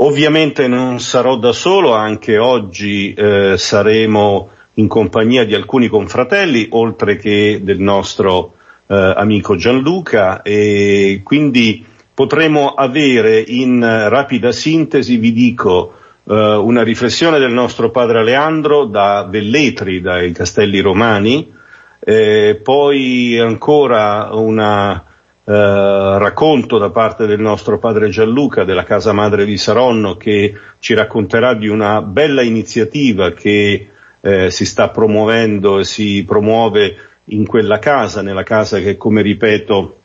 Ovviamente non sarò da solo, anche oggi eh, saremo in compagnia di alcuni confratelli, oltre che del nostro eh, amico Gianluca, e quindi potremo avere in rapida sintesi, vi dico, eh, una riflessione del nostro padre Aleandro da Velletri, dai Castelli Romani, eh, poi ancora un Uh, racconto da parte del nostro padre Gianluca della casa madre di Saronno che ci racconterà di una bella iniziativa che eh, si sta promuovendo e si promuove in quella casa, nella casa che come ripeto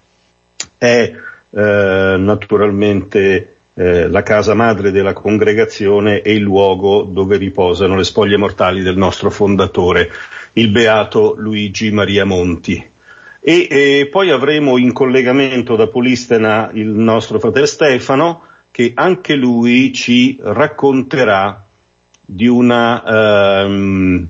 è eh, naturalmente eh, la casa madre della congregazione e il luogo dove riposano le spoglie mortali del nostro fondatore, il beato Luigi Maria Monti. E, e poi avremo in collegamento da Polistena il nostro fratello Stefano, che anche lui ci racconterà di una, ehm,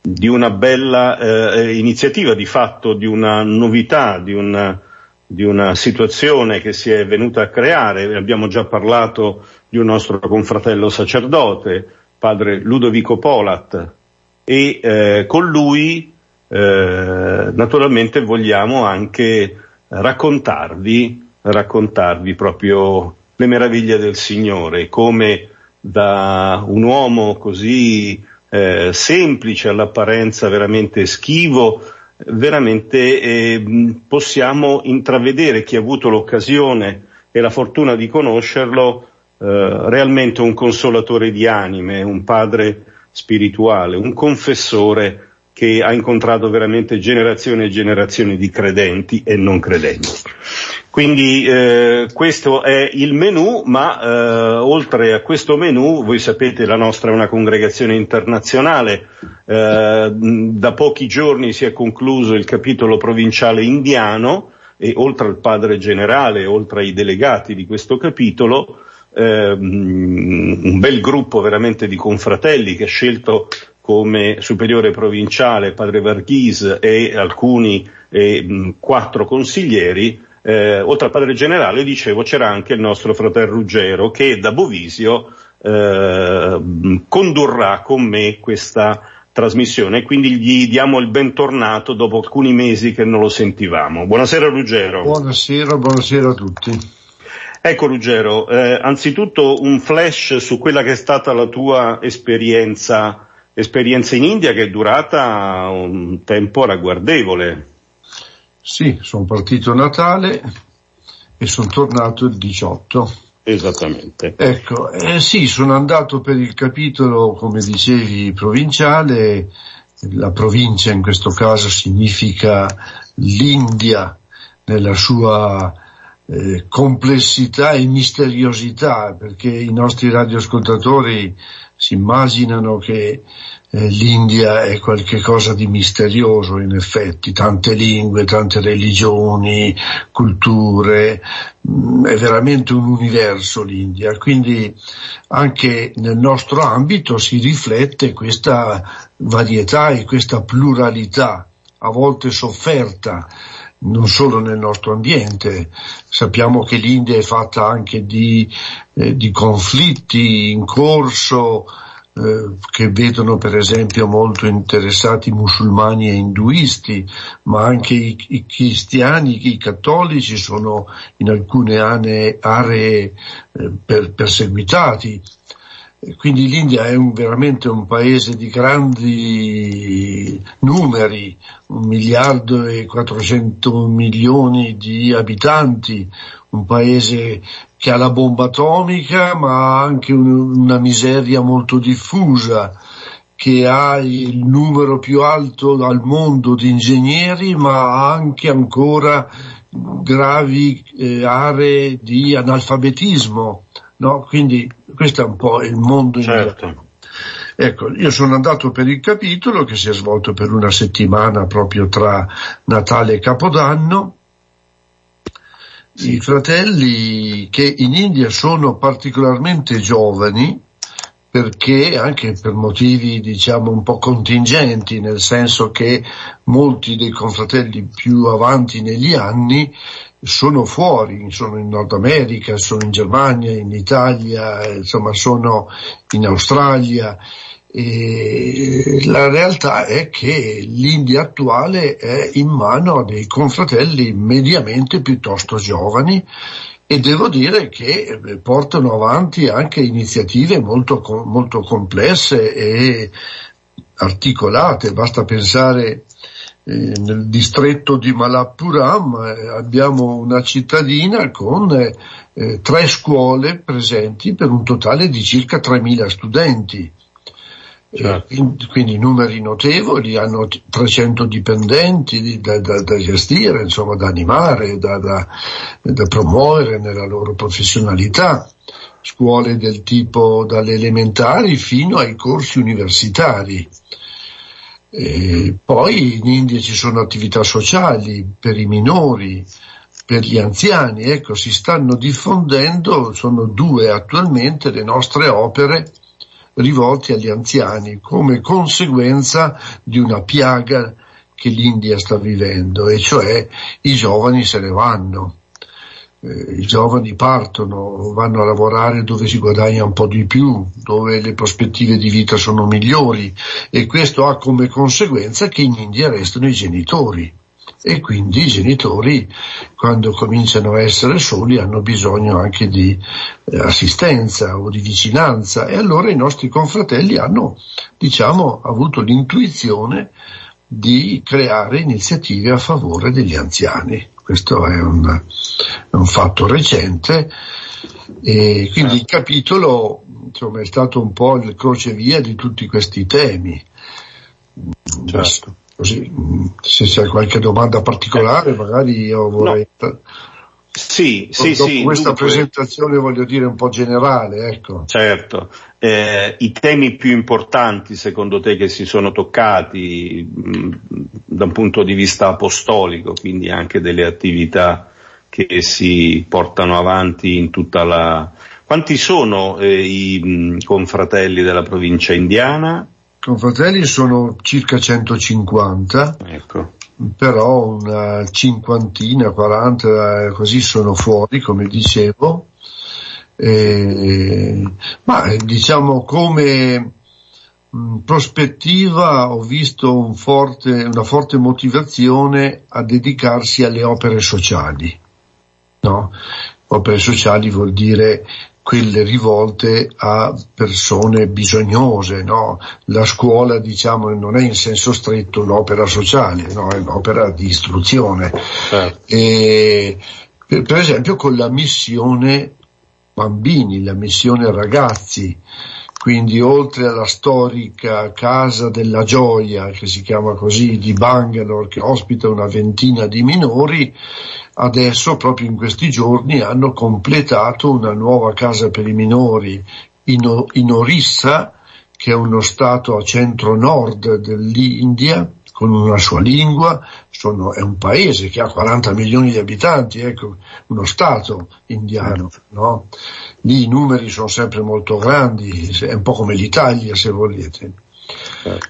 di una bella eh, iniziativa, di fatto di una novità, di una, di una situazione che si è venuta a creare. Abbiamo già parlato di un nostro confratello sacerdote, padre Ludovico Polat, e eh, con lui eh, naturalmente vogliamo anche raccontarvi, raccontarvi proprio le meraviglie del Signore, come da un uomo così eh, semplice all'apparenza veramente schivo, veramente eh, possiamo intravedere chi ha avuto l'occasione e la fortuna di conoscerlo eh, realmente un consolatore di anime, un padre spirituale, un confessore che ha incontrato veramente generazioni e generazioni di credenti e non credenti. Quindi eh, questo è il menù, ma eh, oltre a questo menù, voi sapete la nostra è una congregazione internazionale, eh, da pochi giorni si è concluso il capitolo provinciale indiano e oltre al padre generale, oltre ai delegati di questo capitolo, ehm, un bel gruppo veramente di confratelli che ha scelto come superiore provinciale padre Varghese e alcuni eh, quattro consiglieri, eh, oltre al padre generale, dicevo, c'era anche il nostro fratello Ruggero che da Bovisio eh, condurrà con me questa trasmissione, quindi gli diamo il bentornato dopo alcuni mesi che non lo sentivamo. Buonasera Ruggero. Buonasera, buonasera a tutti. Ecco Ruggero, eh, anzitutto un flash su quella che è stata la tua esperienza esperienza in India che è durata un tempo ragguardevole. Sì, sono partito a Natale e sono tornato il 18. Esattamente. Ecco, eh, sì, sono andato per il capitolo, come dicevi, provinciale. La provincia in questo caso significa l'India nella sua eh, complessità e misteriosità, perché i nostri radioascoltatori si immaginano che eh, l'India è qualcosa di misterioso in effetti, tante lingue, tante religioni, culture, mm, è veramente un universo l'India, quindi anche nel nostro ambito si riflette questa varietà e questa pluralità, a volte sofferta, non solo nel nostro ambiente. Sappiamo che l'India è fatta anche di, eh, di conflitti in corso eh, che vedono per esempio molto interessati musulmani e induisti, ma anche i, i cristiani, i cattolici sono in alcune aree, aree eh, per, perseguitati quindi l'India è un, veramente un paese di grandi numeri, un miliardo e 400 milioni di abitanti, un paese che ha la bomba atomica ma ha anche un, una miseria molto diffusa, che ha il numero più alto al mondo di ingegneri ma ha anche ancora gravi eh, aree di analfabetismo No? Quindi questo è un po' il mondo certo. in Ecco, io sono andato per il capitolo che si è svolto per una settimana proprio tra Natale e Capodanno. I fratelli che in India sono particolarmente giovani, perché anche per motivi diciamo un po' contingenti, nel senso che molti dei confratelli più avanti negli anni sono fuori, sono in Nord America, sono in Germania, in Italia, insomma sono in Australia. E la realtà è che l'India attuale è in mano a dei confratelli mediamente piuttosto giovani e devo dire che portano avanti anche iniziative molto, molto complesse e articolate. Basta pensare eh, nel distretto di Malappuram eh, abbiamo una cittadina con eh, tre scuole presenti per un totale di circa 3.000 studenti. Certo. Quindi numeri notevoli, hanno 300 dipendenti da, da, da gestire, insomma da animare, da, da, promuovere nella loro professionalità, scuole del tipo dalle elementari fino ai corsi universitari. E poi in India ci sono attività sociali per i minori, per gli anziani, ecco, si stanno diffondendo, sono due attualmente le nostre opere rivolte agli anziani come conseguenza di una piaga che l'India sta vivendo, e cioè i giovani se ne vanno. Eh, i giovani partono, vanno a lavorare dove si guadagna un po' di più, dove le prospettive di vita sono migliori e questo ha come conseguenza che in India restano i genitori e quindi i genitori quando cominciano a essere soli hanno bisogno anche di eh, assistenza o di vicinanza e allora i nostri confratelli hanno diciamo avuto l'intuizione di creare iniziative a favore degli anziani. Questo è un, un fatto recente e quindi il capitolo insomma, è stato un po' il crocevia di tutti questi temi. Certo. Così, se c'è qualche domanda particolare magari io vorrei... No. Sì, sì, Dopo sì. questa dunque, presentazione voglio dire un po' generale, ecco. Certo. Eh, I temi più importanti secondo te che si sono toccati mh, da un punto di vista apostolico, quindi anche delle attività che si portano avanti in tutta la... Quanti sono eh, i mh, confratelli della provincia indiana? Confratelli sono circa 150. Ecco però una cinquantina, quaranta così sono fuori, come dicevo, eh, ma diciamo come mh, prospettiva ho visto un forte, una forte motivazione a dedicarsi alle opere sociali. No? Opere sociali vuol dire quelle rivolte a persone bisognose, no? La scuola, diciamo, non è in senso stretto un'opera sociale, no? È un'opera di istruzione. Certo. E, per, per esempio con la missione bambini, la missione ragazzi, quindi oltre alla storica Casa della Gioia, che si chiama così, di Bangalore, che ospita una ventina di minori, adesso proprio in questi giorni hanno completato una nuova casa per i minori in, in Orissa, che è uno stato a centro-nord dell'India, con una sua lingua, sono, è un paese che ha 40 milioni di abitanti, ecco, uno Stato indiano, certo. no? Lì i numeri sono sempre molto grandi, è un po' come l'Italia se volete.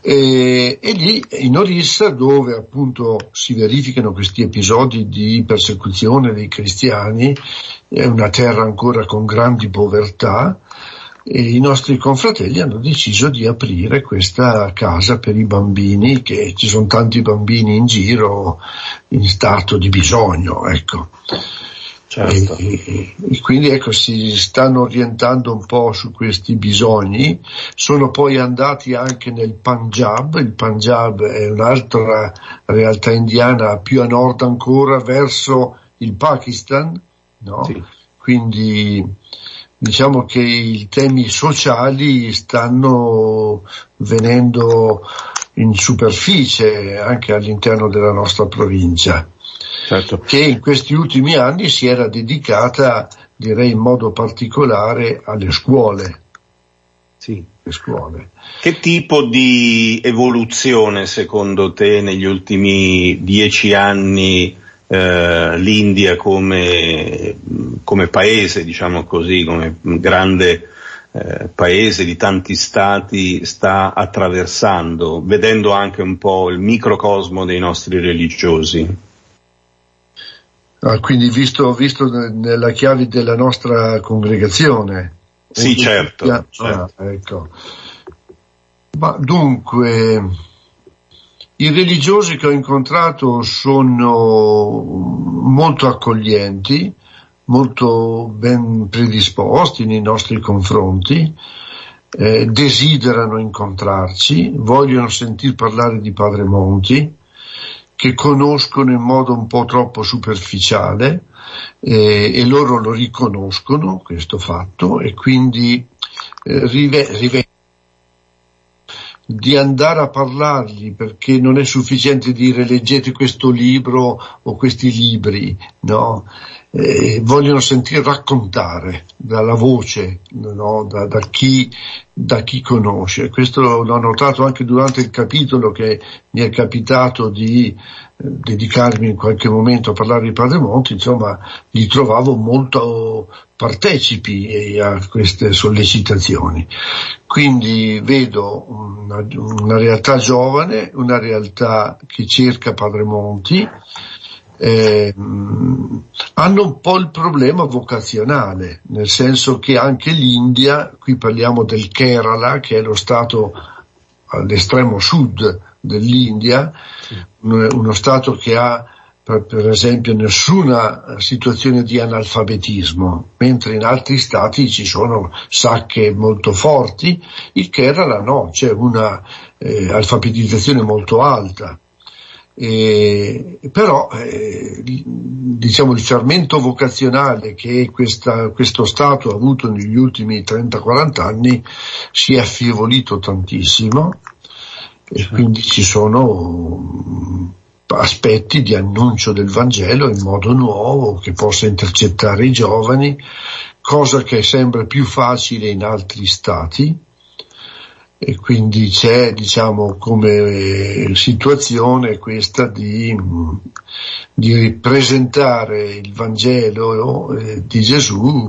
E, e, lì in Orissa dove appunto si verificano questi episodi di persecuzione dei cristiani, è una terra ancora con grandi povertà, i nostri confratelli hanno deciso di aprire questa casa per i bambini, che ci sono tanti bambini in giro in stato di bisogno, ecco. Certo. E, e, quindi ecco, si stanno orientando un po' su questi bisogni, sono poi andati anche nel Punjab, il Punjab è un'altra realtà indiana più a nord ancora verso il Pakistan, no? Sì. quindi diciamo che i temi sociali stanno venendo in superficie anche all'interno della nostra provincia, certo. che in questi ultimi anni si era dedicata, direi in modo particolare, alle scuole. Sì. Scuole. Che tipo di evoluzione secondo te negli ultimi dieci anni eh, l'India come, come, paese, diciamo così, come grande eh, paese, di tanti stati sta attraversando, vedendo anche un po' il microcosmo dei nostri religiosi. Ah, quindi visto, visto nella chiave della nostra congregazione. Sì, certo. Ah, certo. ecco. Ma dunque, i religiosi che ho incontrato sono molto accoglienti, molto ben predisposti nei nostri confronti, eh, desiderano incontrarci, vogliono sentir parlare di Padre Monti, che conoscono in modo un po' troppo superficiale eh, e loro lo riconoscono questo fatto e quindi eh, rive- di andare a parlargli perché non è sufficiente dire leggete questo libro o questi libri, no? Eh, vogliono sentire raccontare dalla voce, no? da, da, chi, da, chi, conosce. Questo l'ho notato anche durante il capitolo che mi è capitato di dedicarmi in qualche momento a parlare di Padre Monti, insomma, li trovavo molto partecipi a queste sollecitazioni. Quindi vedo una, una realtà giovane, una realtà che cerca Padre Monti, eh, hanno un po' il problema vocazionale, nel senso che anche l'India, qui parliamo del Kerala, che è lo stato all'estremo sud dell'India, uno stato che ha per, esempio nessuna situazione di analfabetismo, mentre in altri stati ci sono sacche molto forti, il Kerala no, c'è una eh, alfabetizzazione molto alta. E, però eh, diciamo il fermento vocazionale che questa, questo Stato ha avuto negli ultimi 30-40 anni si è affievolito tantissimo e quindi ci sono aspetti di annuncio del Vangelo in modo nuovo che possa intercettare i giovani, cosa che sembra più facile in altri stati. E quindi c'è diciamo come situazione questa di, di presentare il Vangelo eh, di Gesù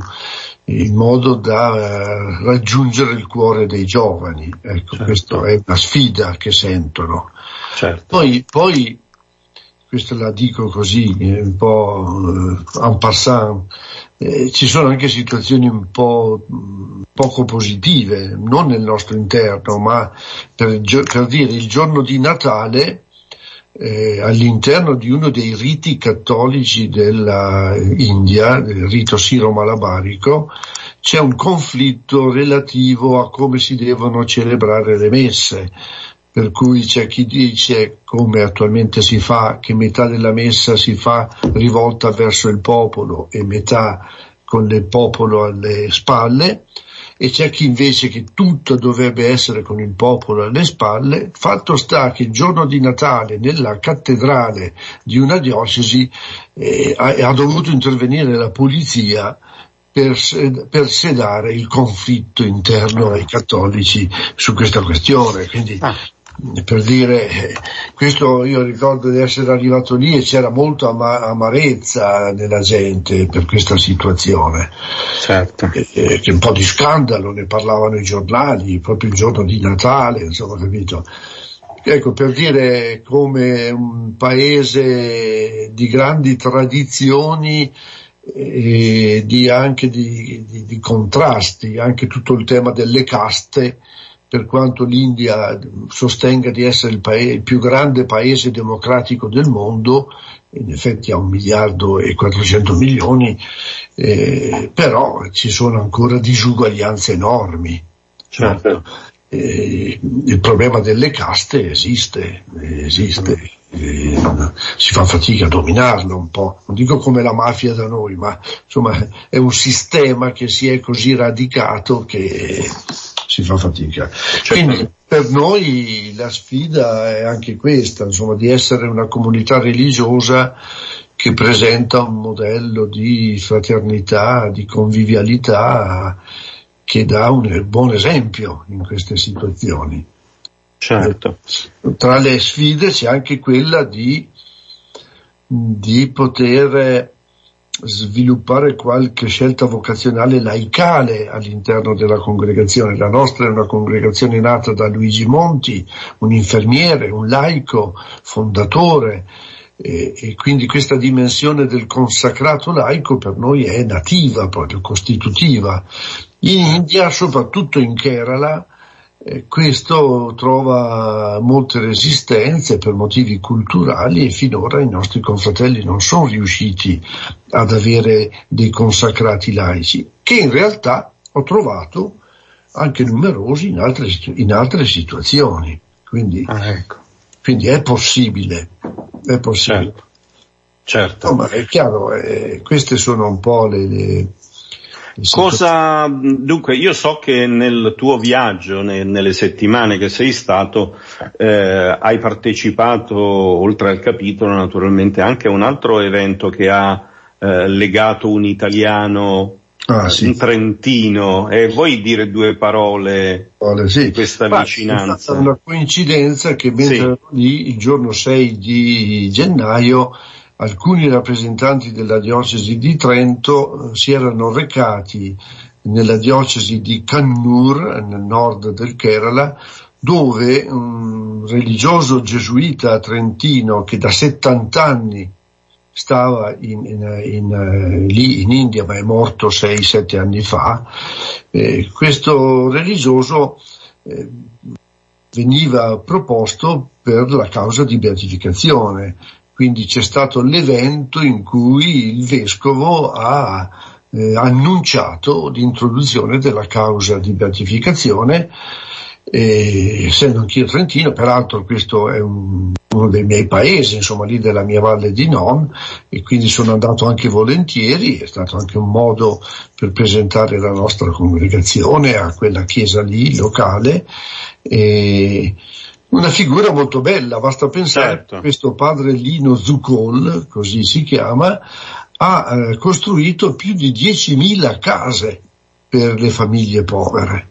in modo da eh, raggiungere il cuore dei giovani. Ecco, certo. questa è una sfida che sentono. Certo. Poi, poi questa la dico così, eh, un po' eh, en passant, eh, ci sono anche situazioni un po' poco positive, non nel nostro interno, ma per, per dire il giorno di Natale eh, all'interno di uno dei riti cattolici dell'India, il rito siro-malabarico, c'è un conflitto relativo a come si devono celebrare le messe. Per cui c'è chi dice, come attualmente si fa, che metà della messa si fa rivolta verso il popolo e metà con il popolo alle spalle, e c'è chi invece che tutto dovrebbe essere con il popolo alle spalle, fatto sta che il giorno di Natale nella cattedrale di una diocesi eh, ha, ha, dovuto intervenire la polizia per, per, sedare il conflitto interno ai cattolici su questa questione. Quindi ah per dire, questo io ricordo di essere arrivato lì e c'era molta ama- amarezza nella gente per questa situazione. Certo. E, e, che un po' di scandalo, ne parlavano i giornali, proprio il giorno di Natale, insomma, capito? Ecco, per dire come un paese di grandi tradizioni e di, anche di, di, di contrasti, anche tutto il tema delle caste, per quanto l'India sostenga di essere il, paese, il, più grande paese democratico del mondo, in effetti ha un miliardo e 400 milioni, eh, però ci sono ancora disuguaglianze enormi. Certo. Eh, il problema delle caste esiste, esiste, eh, si fa fatica a dominarlo un po', non dico come la mafia da noi, ma insomma è un sistema che si è così radicato che si fa fatica. Certo. Quindi per noi la sfida è anche questa, insomma, di essere una comunità religiosa che presenta un modello di fraternità, di convivialità che dà un buon esempio in queste situazioni. Certo. Tra le sfide c'è anche quella di, di poter sviluppare qualche scelta vocazionale laicale all'interno della congregazione. La nostra è una congregazione nata da Luigi Monti, un infermiere, un laico, fondatore, e, e, quindi questa dimensione del consacrato laico per noi è nativa, proprio costitutiva. In India, soprattutto in Kerala, eh, questo trova molte resistenze per motivi culturali e finora i nostri confratelli non sono riusciti ad avere dei consacrati laici, che in realtà ho trovato anche numerosi in altre, in altre situazioni. Quindi, ah, ecco. quindi, è possibile, è possibile. Certo. certo. No, ma è chiaro, eh, queste sono un po' le, le Cosa, dunque, io so che nel tuo viaggio, ne, nelle settimane che sei stato, eh, hai partecipato, oltre al capitolo, naturalmente anche a un altro evento che ha eh, legato un italiano Ah, sì. un trentino e vuoi dire due parole Vale, sì. di questa Ma vicinanza? È stata una coincidenza che mentre sì. lì il giorno 6 di gennaio alcuni rappresentanti della diocesi di Trento eh, si erano recati nella diocesi di Kannur, nel nord del Kerala, dove un religioso gesuita trentino che da 70 anni stava in, in, in, uh, lì in India ma è morto 6-7 anni fa, eh, questo religioso eh, veniva proposto per la causa di beatificazione quindi c'è stato l'evento in cui il vescovo ha eh, annunciato l'introduzione della causa di beatificazione e, essendo anch'io trentino, peraltro questo è un, uno dei miei paesi, insomma lì della mia valle di Non, e quindi sono andato anche volentieri, è stato anche un modo per presentare la nostra congregazione a quella chiesa lì locale. E, una figura molto bella, basta pensare certo. questo padre Lino Zucol, così si chiama, ha eh, costruito più di 10.000 case per le famiglie povere.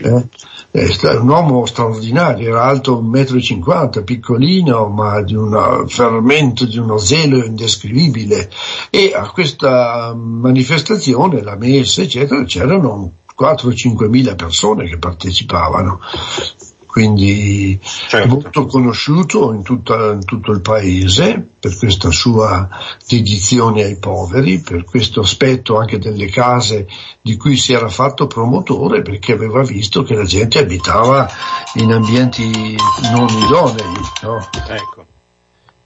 Eh? È un uomo straordinario, era alto 1,50 m, piccolino, ma di un fermento, di uno zelo indescrivibile. E a questa manifestazione, la messa, eccetera, c'erano 4-5 mila persone che partecipavano quindi certo. molto conosciuto in, tutta, in, tutto il paese per questa sua dedizione ai poveri, per questo aspetto anche delle case di cui si era fatto promotore perché aveva visto che la gente abitava in ambienti non idonei. No? Ecco.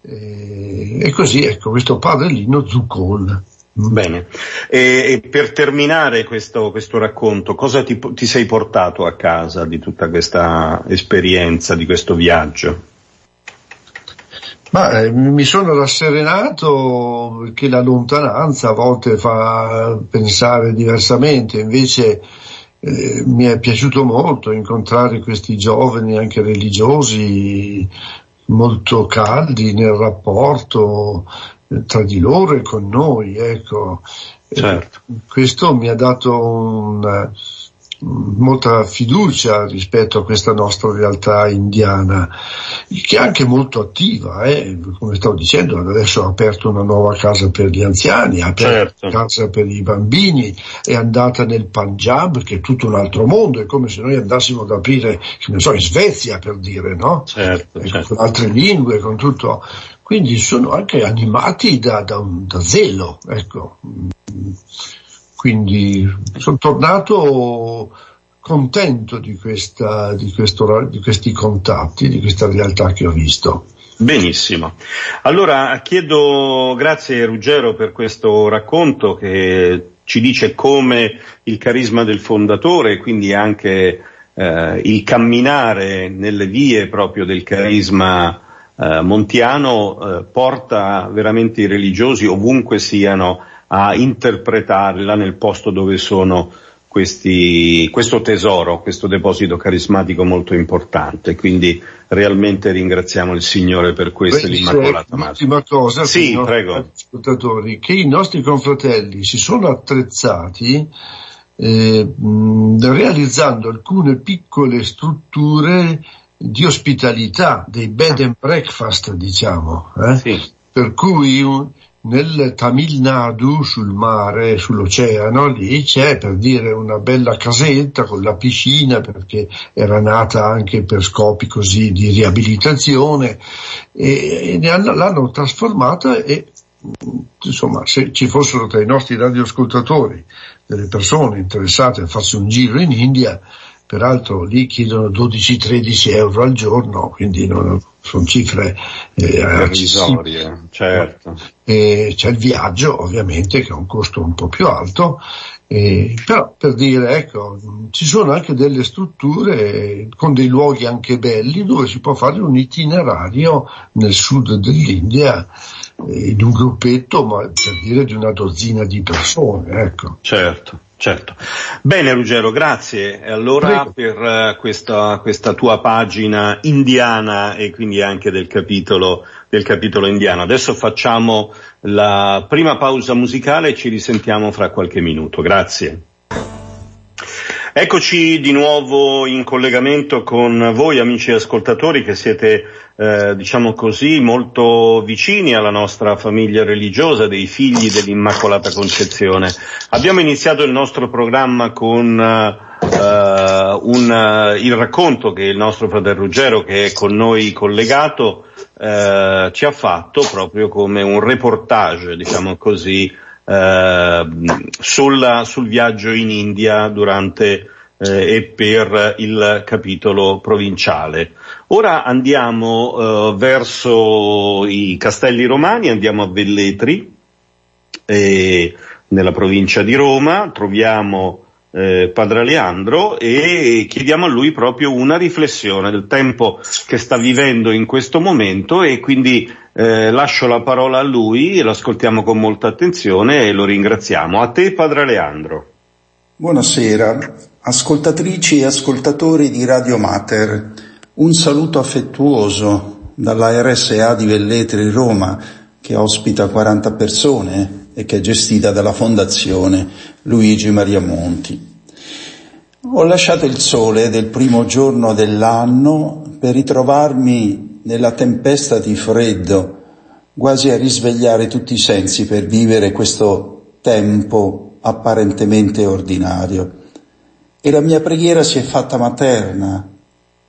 E, e, così ecco questo padre Lino Zuccol. Bene, e, e per terminare questo, questo racconto, cosa ti, ti, sei portato a casa di tutta questa esperienza, di questo viaggio? Ma eh, mi sono rasserenato perché la lontananza a volte fa pensare diversamente, invece eh, mi è piaciuto molto incontrare questi giovani anche religiosi molto caldi nel rapporto, tra di loro e con noi, ecco. Certo. questo mi ha dato un, molta fiducia rispetto a questa nostra realtà indiana, che è anche molto attiva, eh? come stavo dicendo, adesso ha aperto una nuova casa per gli anziani, ha aperto certo. una casa per i bambini, è andata nel Punjab, che è tutto un altro mondo, è come se noi andassimo ad aprire, so, in Svezia per dire, no? Certo, ecco, certo. Con altre lingue, con tutto. Quindi sono anche animati da, da, da zelo, ecco. Quindi sono tornato contento di, questa, di, questo, di questi contatti, di questa realtà che ho visto. Benissimo. Allora chiedo grazie Ruggero per questo racconto che ci dice come il carisma del fondatore, quindi anche eh, il camminare nelle vie proprio del carisma eh, montiano eh, porta veramente i religiosi ovunque siano a interpretarla nel posto dove sono questi, questo tesoro, questo deposito carismatico molto importante. Quindi realmente ringraziamo il Signore per questo e l'Immacolata Madre. L'ultima cosa, sì, prego. ascoltatori, che i nostri confratelli si sono attrezzati eh, realizzando alcune piccole strutture di ospitalità, dei bed and breakfast, diciamo, eh? sì. per cui nel Tamil Nadu sul mare, sull'oceano, lì c'è per dire una bella casetta con la piscina perché era nata anche per scopi così di riabilitazione e, e l'hanno trasformata e insomma se ci fossero tra i nostri radioascoltatori delle persone interessate a farsi un giro in India peraltro lì chiedono 12-13 euro al giorno, quindi non, sono cifre eh, accessibili. certo. E c'è il viaggio ovviamente che ha un costo un po' più alto, eh, però per dire ecco, ci sono anche delle strutture con dei luoghi anche belli dove si può fare un itinerario nel sud dell'India eh, in un gruppetto, ma per dire di una dozzina di persone. Ecco. Certo. Certo. Bene Ruggero, grazie. E allora Prego. per uh, questa, questa, tua pagina indiana e quindi anche del capitolo, del capitolo indiano. Adesso facciamo la prima pausa musicale e ci risentiamo fra qualche minuto. Grazie. Eccoci di nuovo in collegamento con voi amici ascoltatori che siete, eh, diciamo così, molto vicini alla nostra famiglia religiosa dei figli dell'Immacolata Concezione. Abbiamo iniziato il nostro programma con uh, un, uh, il racconto che il nostro fratello Ruggero, che è con noi collegato, uh, ci ha fatto proprio come un reportage, diciamo così, eh, sulla, sul viaggio in India durante eh, e per il capitolo provinciale. Ora andiamo eh, verso i castelli romani, andiamo a Velletri, eh, nella provincia di Roma, troviamo eh, Padre Leandro e chiediamo a lui proprio una riflessione del tempo che sta vivendo in questo momento e quindi eh, lascio la parola a lui, l'ascoltiamo con molta attenzione e lo ringraziamo. A te Padre Leandro. Buonasera, ascoltatrici e ascoltatori di Radio Mater. Un saluto affettuoso dalla RSA di Velletri Roma che ospita 40 persone e che è gestita dalla Fondazione Luigi Maria Monti. Ho lasciato il sole del primo giorno dell'anno per ritrovarmi nella tempesta di freddo, quasi a risvegliare tutti i sensi per vivere questo tempo apparentemente ordinario. E la mia preghiera si è fatta materna,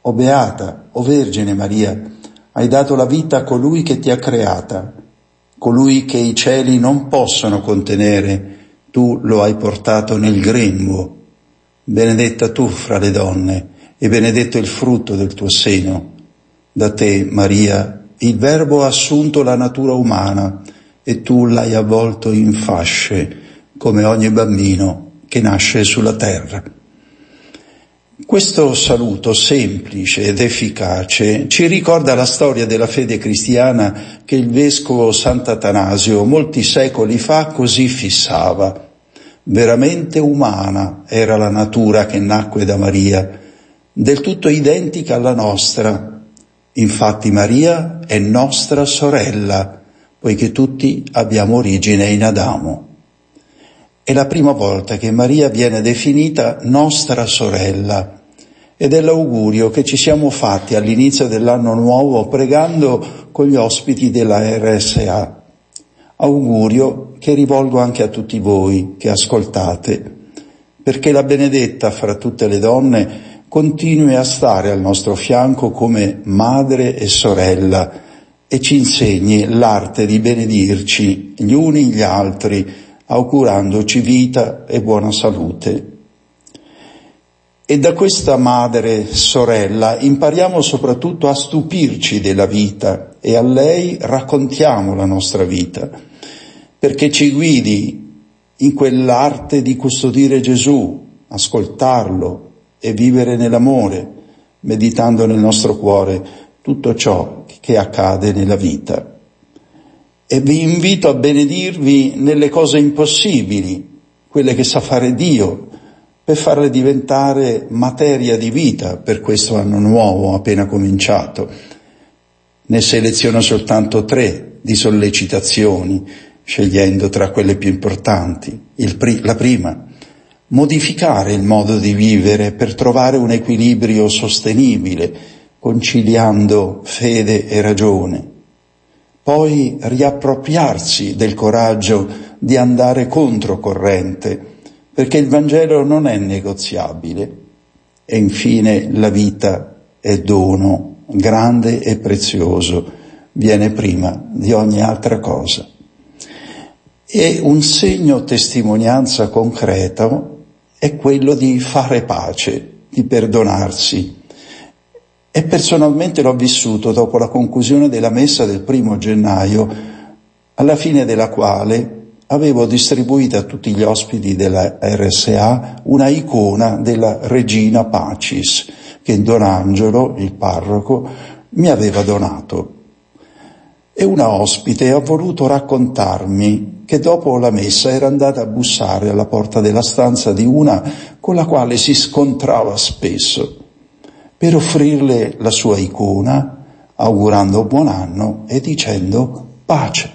o beata, o Vergine Maria, hai dato la vita a colui che ti ha creata, colui che i cieli non possono contenere, tu lo hai portato nel grembo. Benedetta tu fra le donne e benedetto il frutto del tuo seno. Da te, Maria, il Verbo ha assunto la natura umana e tu l'hai avvolto in fasce, come ogni bambino che nasce sulla terra. Questo saluto semplice ed efficace ci ricorda la storia della fede cristiana che il vescovo Sant'Atanasio molti secoli fa così fissava. Veramente umana era la natura che nacque da Maria, del tutto identica alla nostra. Infatti Maria è nostra sorella, poiché tutti abbiamo origine in Adamo. È la prima volta che Maria viene definita nostra sorella ed è l'augurio che ci siamo fatti all'inizio dell'anno nuovo pregando con gli ospiti della RSA. Augurio che rivolgo anche a tutti voi che ascoltate, perché la benedetta fra tutte le donne continui a stare al nostro fianco come madre e sorella e ci insegni l'arte di benedirci gli uni gli altri augurandoci vita e buona salute. E da questa madre sorella impariamo soprattutto a stupirci della vita e a lei raccontiamo la nostra vita, perché ci guidi in quell'arte di custodire Gesù, ascoltarlo e vivere nell'amore, meditando nel nostro cuore tutto ciò che accade nella vita e vi invito a benedirvi nelle cose impossibili, quelle che sa fare Dio, per farle diventare materia di vita per questo anno nuovo appena cominciato. Ne seleziono soltanto tre di sollecitazioni, scegliendo tra quelle più importanti. Pri- la prima, modificare il modo di vivere per trovare un equilibrio sostenibile, conciliando fede e ragione poi riappropriarsi del coraggio di andare controcorrente, perché il Vangelo non è negoziabile. E infine la vita è dono grande e prezioso, viene prima di ogni altra cosa. E un segno testimonianza concreto è quello di fare pace, di perdonarsi, e personalmente l'ho vissuto dopo la conclusione della messa del primo gennaio, alla fine della quale avevo distribuito a tutti gli ospiti della RSA una icona della regina Pacis che Don Angelo, il parroco, mi aveva donato. E una ospite ha voluto raccontarmi che dopo la messa era andata a bussare alla porta della stanza di una con la quale si scontrava spesso per offrirle la sua icona, augurando buon anno e dicendo pace.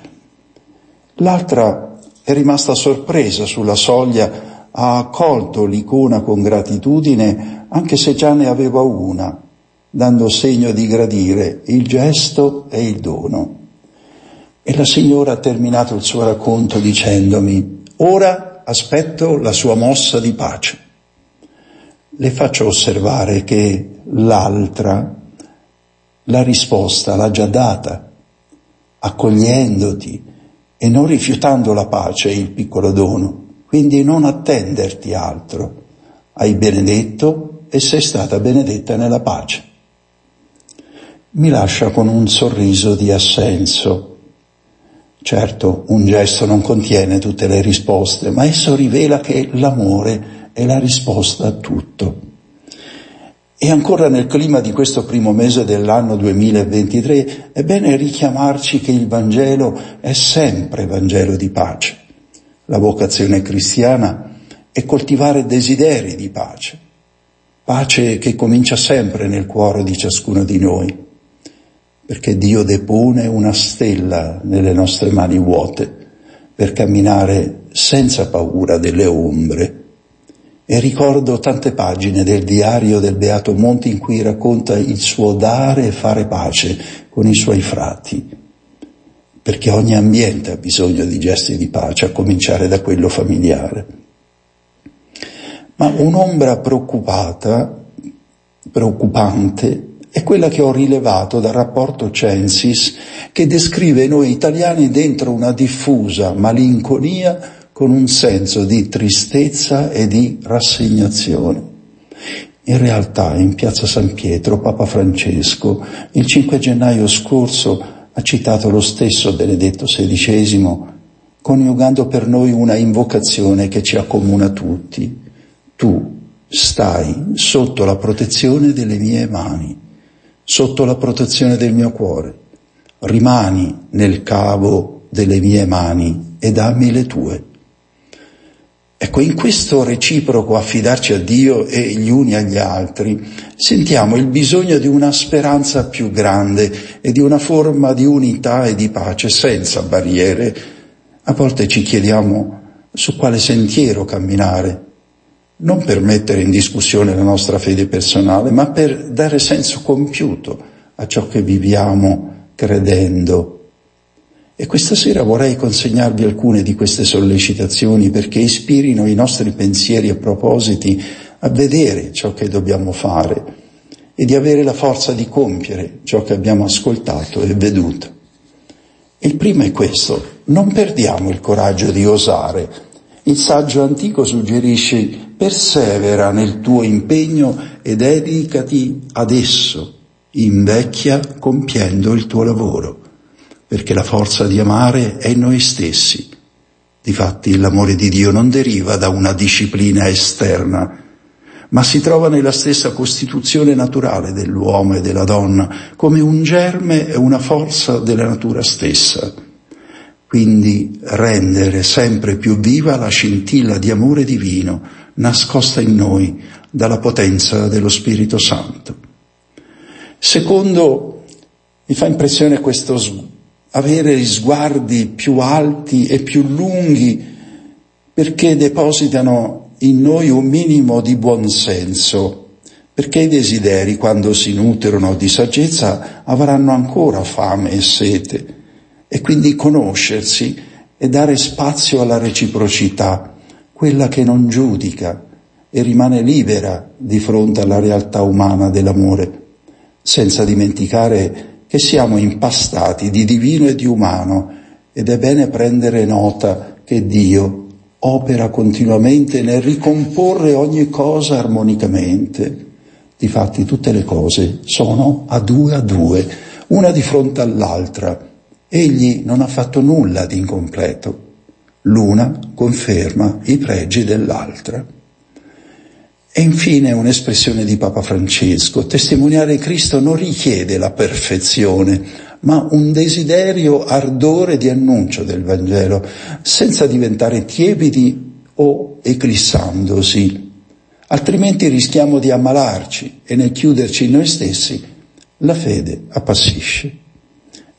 L'altra è rimasta sorpresa sulla soglia, ha accolto l'icona con gratitudine, anche se già ne aveva una, dando segno di gradire il gesto e il dono. E la signora ha terminato il suo racconto dicendomi, ora aspetto la sua mossa di pace le faccio osservare che l'altra la risposta l'ha già data, accogliendoti e non rifiutando la pace e il piccolo dono, quindi non attenderti altro. Hai benedetto e sei stata benedetta nella pace. Mi lascia con un sorriso di assenso. Certo, un gesto non contiene tutte le risposte, ma esso rivela che l'amore è la risposta a tutto. E ancora nel clima di questo primo mese dell'anno 2023 è bene richiamarci che il Vangelo è sempre Vangelo di pace. La vocazione cristiana è coltivare desideri di pace, pace che comincia sempre nel cuore di ciascuno di noi, perché Dio depone una stella nelle nostre mani vuote per camminare senza paura delle ombre e ricordo tante pagine del diario del Beato Monti in cui racconta il suo dare e fare pace con i suoi frati, perché ogni ambiente ha bisogno di gesti di pace, a cominciare da quello familiare. Ma un'ombra preoccupata, preoccupante, è quella che ho rilevato dal rapporto Censis che descrive noi italiani dentro una diffusa malinconia con un senso di tristezza e di rassegnazione. In realtà in piazza San Pietro Papa Francesco il 5 gennaio scorso ha citato lo stesso Benedetto XVI coniugando per noi una invocazione che ci accomuna tutti. Tu stai sotto la protezione delle mie mani, sotto la protezione del mio cuore, rimani nel cavo delle mie mani e dammi le tue. Ecco, in questo reciproco affidarci a Dio e gli uni agli altri, sentiamo il bisogno di una speranza più grande e di una forma di unità e di pace senza barriere. A volte ci chiediamo su quale sentiero camminare, non per mettere in discussione la nostra fede personale, ma per dare senso compiuto a ciò che viviamo credendo e questa sera vorrei consegnarvi alcune di queste sollecitazioni perché ispirino i nostri pensieri e propositi a vedere ciò che dobbiamo fare e di avere la forza di compiere ciò che abbiamo ascoltato e veduto. Il primo è questo, non perdiamo il coraggio di osare. Il saggio antico suggerisce persevera nel tuo impegno e dedicati ad esso, invecchia compiendo il tuo lavoro perché la forza di amare è in noi stessi. Difatti l'amore di Dio non deriva da una disciplina esterna, ma si trova nella stessa costituzione naturale dell'uomo e della donna, come un germe e una forza della natura stessa. Quindi rendere sempre più viva la scintilla di amore divino nascosta in noi dalla potenza dello Spirito Santo. Secondo, mi fa impressione questo avere sguardi più alti e più lunghi perché depositano in noi un minimo di buonsenso, perché i desideri, quando si nutrono di saggezza, avranno ancora fame e sete e quindi conoscersi e dare spazio alla reciprocità, quella che non giudica e rimane libera di fronte alla realtà umana dell'amore, senza dimenticare che siamo impastati di divino e di umano ed è bene prendere nota che Dio opera continuamente nel ricomporre ogni cosa armonicamente. Difatti tutte le cose sono a due a due, una di fronte all'altra. Egli non ha fatto nulla di incompleto. L'una conferma i pregi dell'altra. E infine un'espressione di Papa Francesco, testimoniare Cristo non richiede la perfezione, ma un desiderio ardore di annuncio del Vangelo, senza diventare tiepidi o eclissandosi. Altrimenti rischiamo di ammalarci e nel chiuderci in noi stessi la fede appassisce.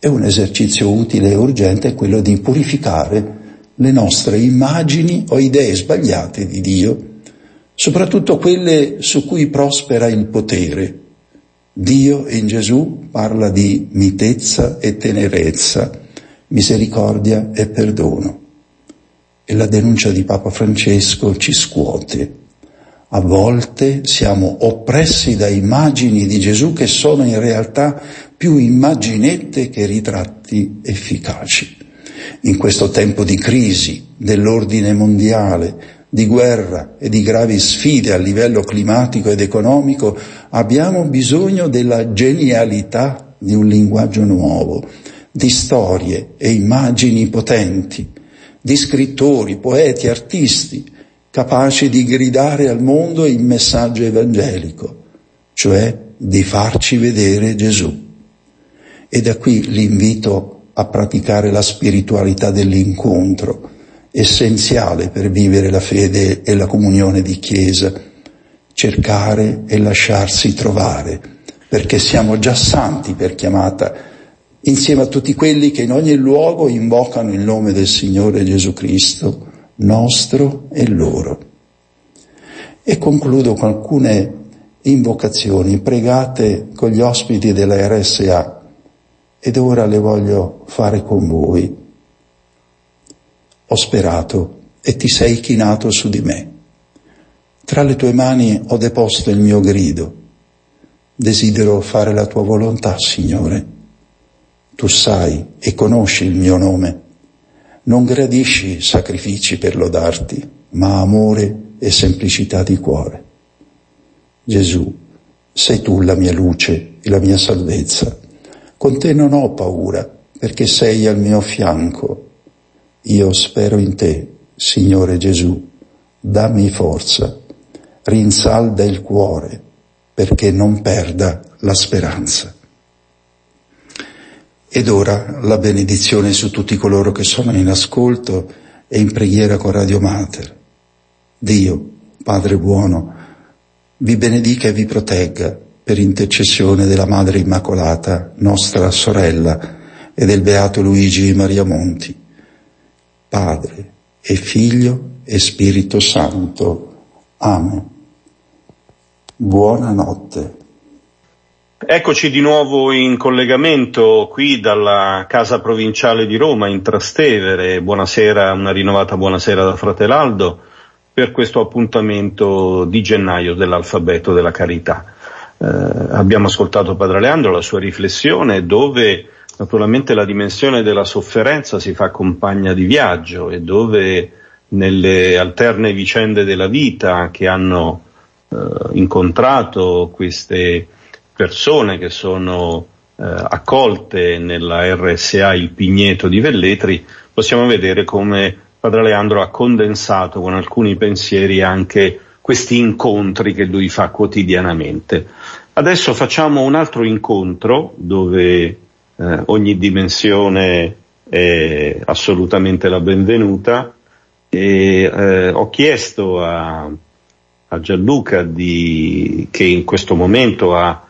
E un esercizio utile e urgente è quello di purificare le nostre immagini o idee sbagliate di Dio, soprattutto quelle su cui prospera il potere, Dio in Gesù parla di mitezza e tenerezza, misericordia e perdono. E la denuncia di Papa Francesco ci scuote. A volte siamo oppressi da immagini di Gesù che sono in realtà più immaginette che ritratti efficaci. In questo tempo di crisi dell'ordine mondiale, di guerra e di gravi sfide a livello climatico ed economico, abbiamo bisogno della genialità di un linguaggio nuovo, di storie e immagini potenti, di scrittori, poeti, artisti, capaci di gridare al mondo il messaggio evangelico, cioè di farci vedere Gesù. E da qui l'invito a praticare la spiritualità dell'incontro, essenziale per vivere la fede e la comunione di Chiesa, cercare e lasciarsi trovare, perché siamo già santi per chiamata, insieme a tutti quelli che in ogni luogo invocano il nome del Signore Gesù Cristo, nostro e loro. E concludo con alcune invocazioni pregate con gli ospiti della RSA ed ora le voglio fare con voi ho sperato e ti sei chinato su di me. Tra le tue mani ho deposto il mio grido. Desidero fare la tua volontà, Signore. Tu sai e conosci il mio nome. Non gradisci sacrifici per lodarti, ma amore e semplicità di cuore. Gesù, sei tu la mia luce e la mia salvezza. Con te non ho paura, perché sei al mio fianco io spero in te, Signore Gesù, dammi forza, rinsalda il cuore perché non perda la speranza. Ed ora la benedizione su tutti coloro che sono in ascolto e in preghiera con Radio Mater. Dio, Padre buono, vi benedica e vi protegga per intercessione della Madre Immacolata, nostra sorella, e del Beato Luigi Maria Monti Padre e Figlio e Spirito Santo. Amen. Buonanotte. Eccoci di nuovo in collegamento qui dalla Casa Provinciale di Roma in Trastevere. Buonasera, una rinnovata buonasera da Fratelaldo per questo appuntamento di gennaio dell'alfabeto della carità. Eh, abbiamo ascoltato Padre Leandro, la sua riflessione dove Naturalmente la dimensione della sofferenza si fa compagna di viaggio e dove nelle alterne vicende della vita che hanno eh, incontrato queste persone che sono eh, accolte nella RSA Il Pigneto di Velletri, possiamo vedere come Padre Leandro ha condensato con alcuni pensieri anche questi incontri che lui fa quotidianamente. Adesso facciamo un altro incontro dove eh, ogni dimensione è assolutamente la benvenuta e eh, ho chiesto a, a Gianluca di, che in questo momento ha,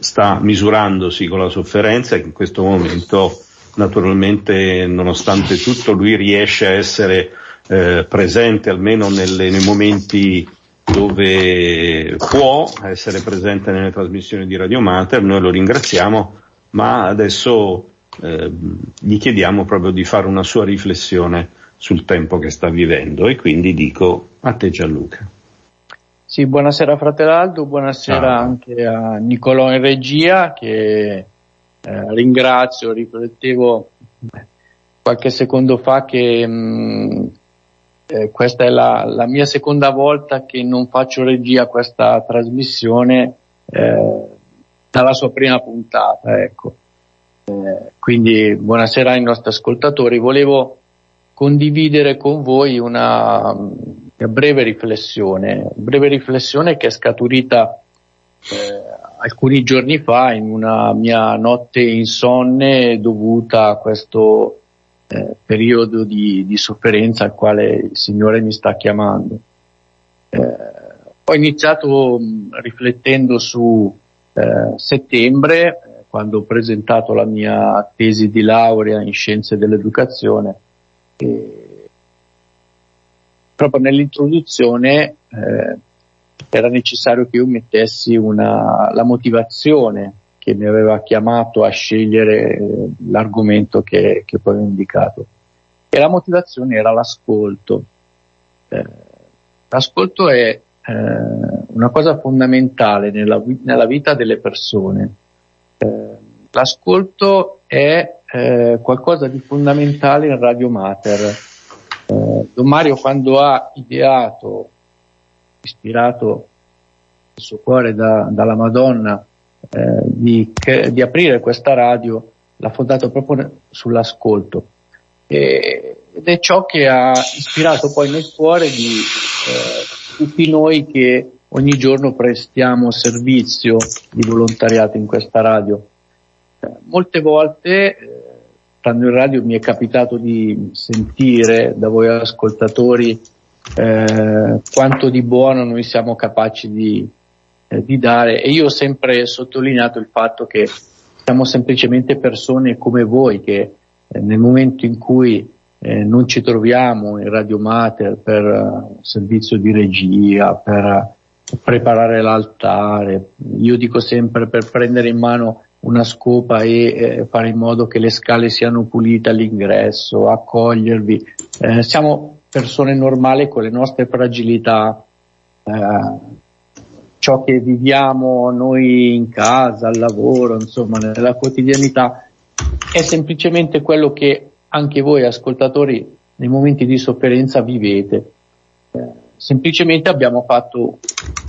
sta misurandosi con la sofferenza che in questo momento naturalmente nonostante tutto lui riesce a essere eh, presente almeno nelle, nei momenti dove può essere presente nelle trasmissioni di Radio Mater, noi lo ringraziamo, ma adesso eh, gli chiediamo proprio di fare una sua riflessione sul tempo che sta vivendo e quindi dico a te Gianluca. Sì, buonasera Fratelaldo, buonasera Ciao. anche a Nicolò in regia che eh, ringrazio, riflettevo qualche secondo fa che mh, mm, eh, questa è la, la, mia seconda volta che non faccio regia a questa trasmissione eh, dalla sua prima puntata, ecco. Eh, quindi buonasera ai nostri ascoltatori. Volevo condividere con voi una breve riflessione, breve riflessione che è scaturita eh, alcuni giorni fa in una mia notte insonne dovuta a questo eh, periodo di, di, sofferenza al quale il Signore mi sta chiamando. Eh, ho iniziato mh, riflettendo su eh, settembre, eh, quando ho presentato la mia tesi di laurea in scienze dell'educazione. E proprio nell'introduzione eh, era necessario che io mettessi una, la motivazione che mi aveva chiamato a scegliere l'argomento che, che poi ho indicato. E la motivazione era l'ascolto. Eh, l'ascolto è eh, una cosa fondamentale nella, nella, vita delle persone. Eh, l'ascolto è eh, qualcosa di fondamentale in Radio Mater. Eh, Don Mario quando ha ideato, ispirato il suo cuore da, dalla Madonna, eh, di, che, di, aprire questa radio l'ha fondato proprio sull'ascolto e, ed è ciò che ha ispirato poi nel cuore di eh, tutti noi che ogni giorno prestiamo servizio di volontariato in questa radio. Eh, molte volte, eh, stando in radio, mi è capitato di sentire da voi ascoltatori eh, quanto di buono noi siamo capaci di, eh, di dare. E io ho sempre sottolineato il fatto che siamo semplicemente persone come voi che eh, nel momento in cui eh, non ci troviamo in Radio Mater per uh, servizio di regia, per uh, preparare l'altare, io dico sempre per prendere in mano una scopa e eh, fare in modo che le scale siano pulite all'ingresso, accogliervi. Eh, siamo persone normali con le nostre fragilità, eh, ciò che viviamo noi in casa, al lavoro, insomma, nella quotidianità, è semplicemente quello che anche voi ascoltatori nei momenti di sofferenza vivete. Eh, semplicemente abbiamo fatto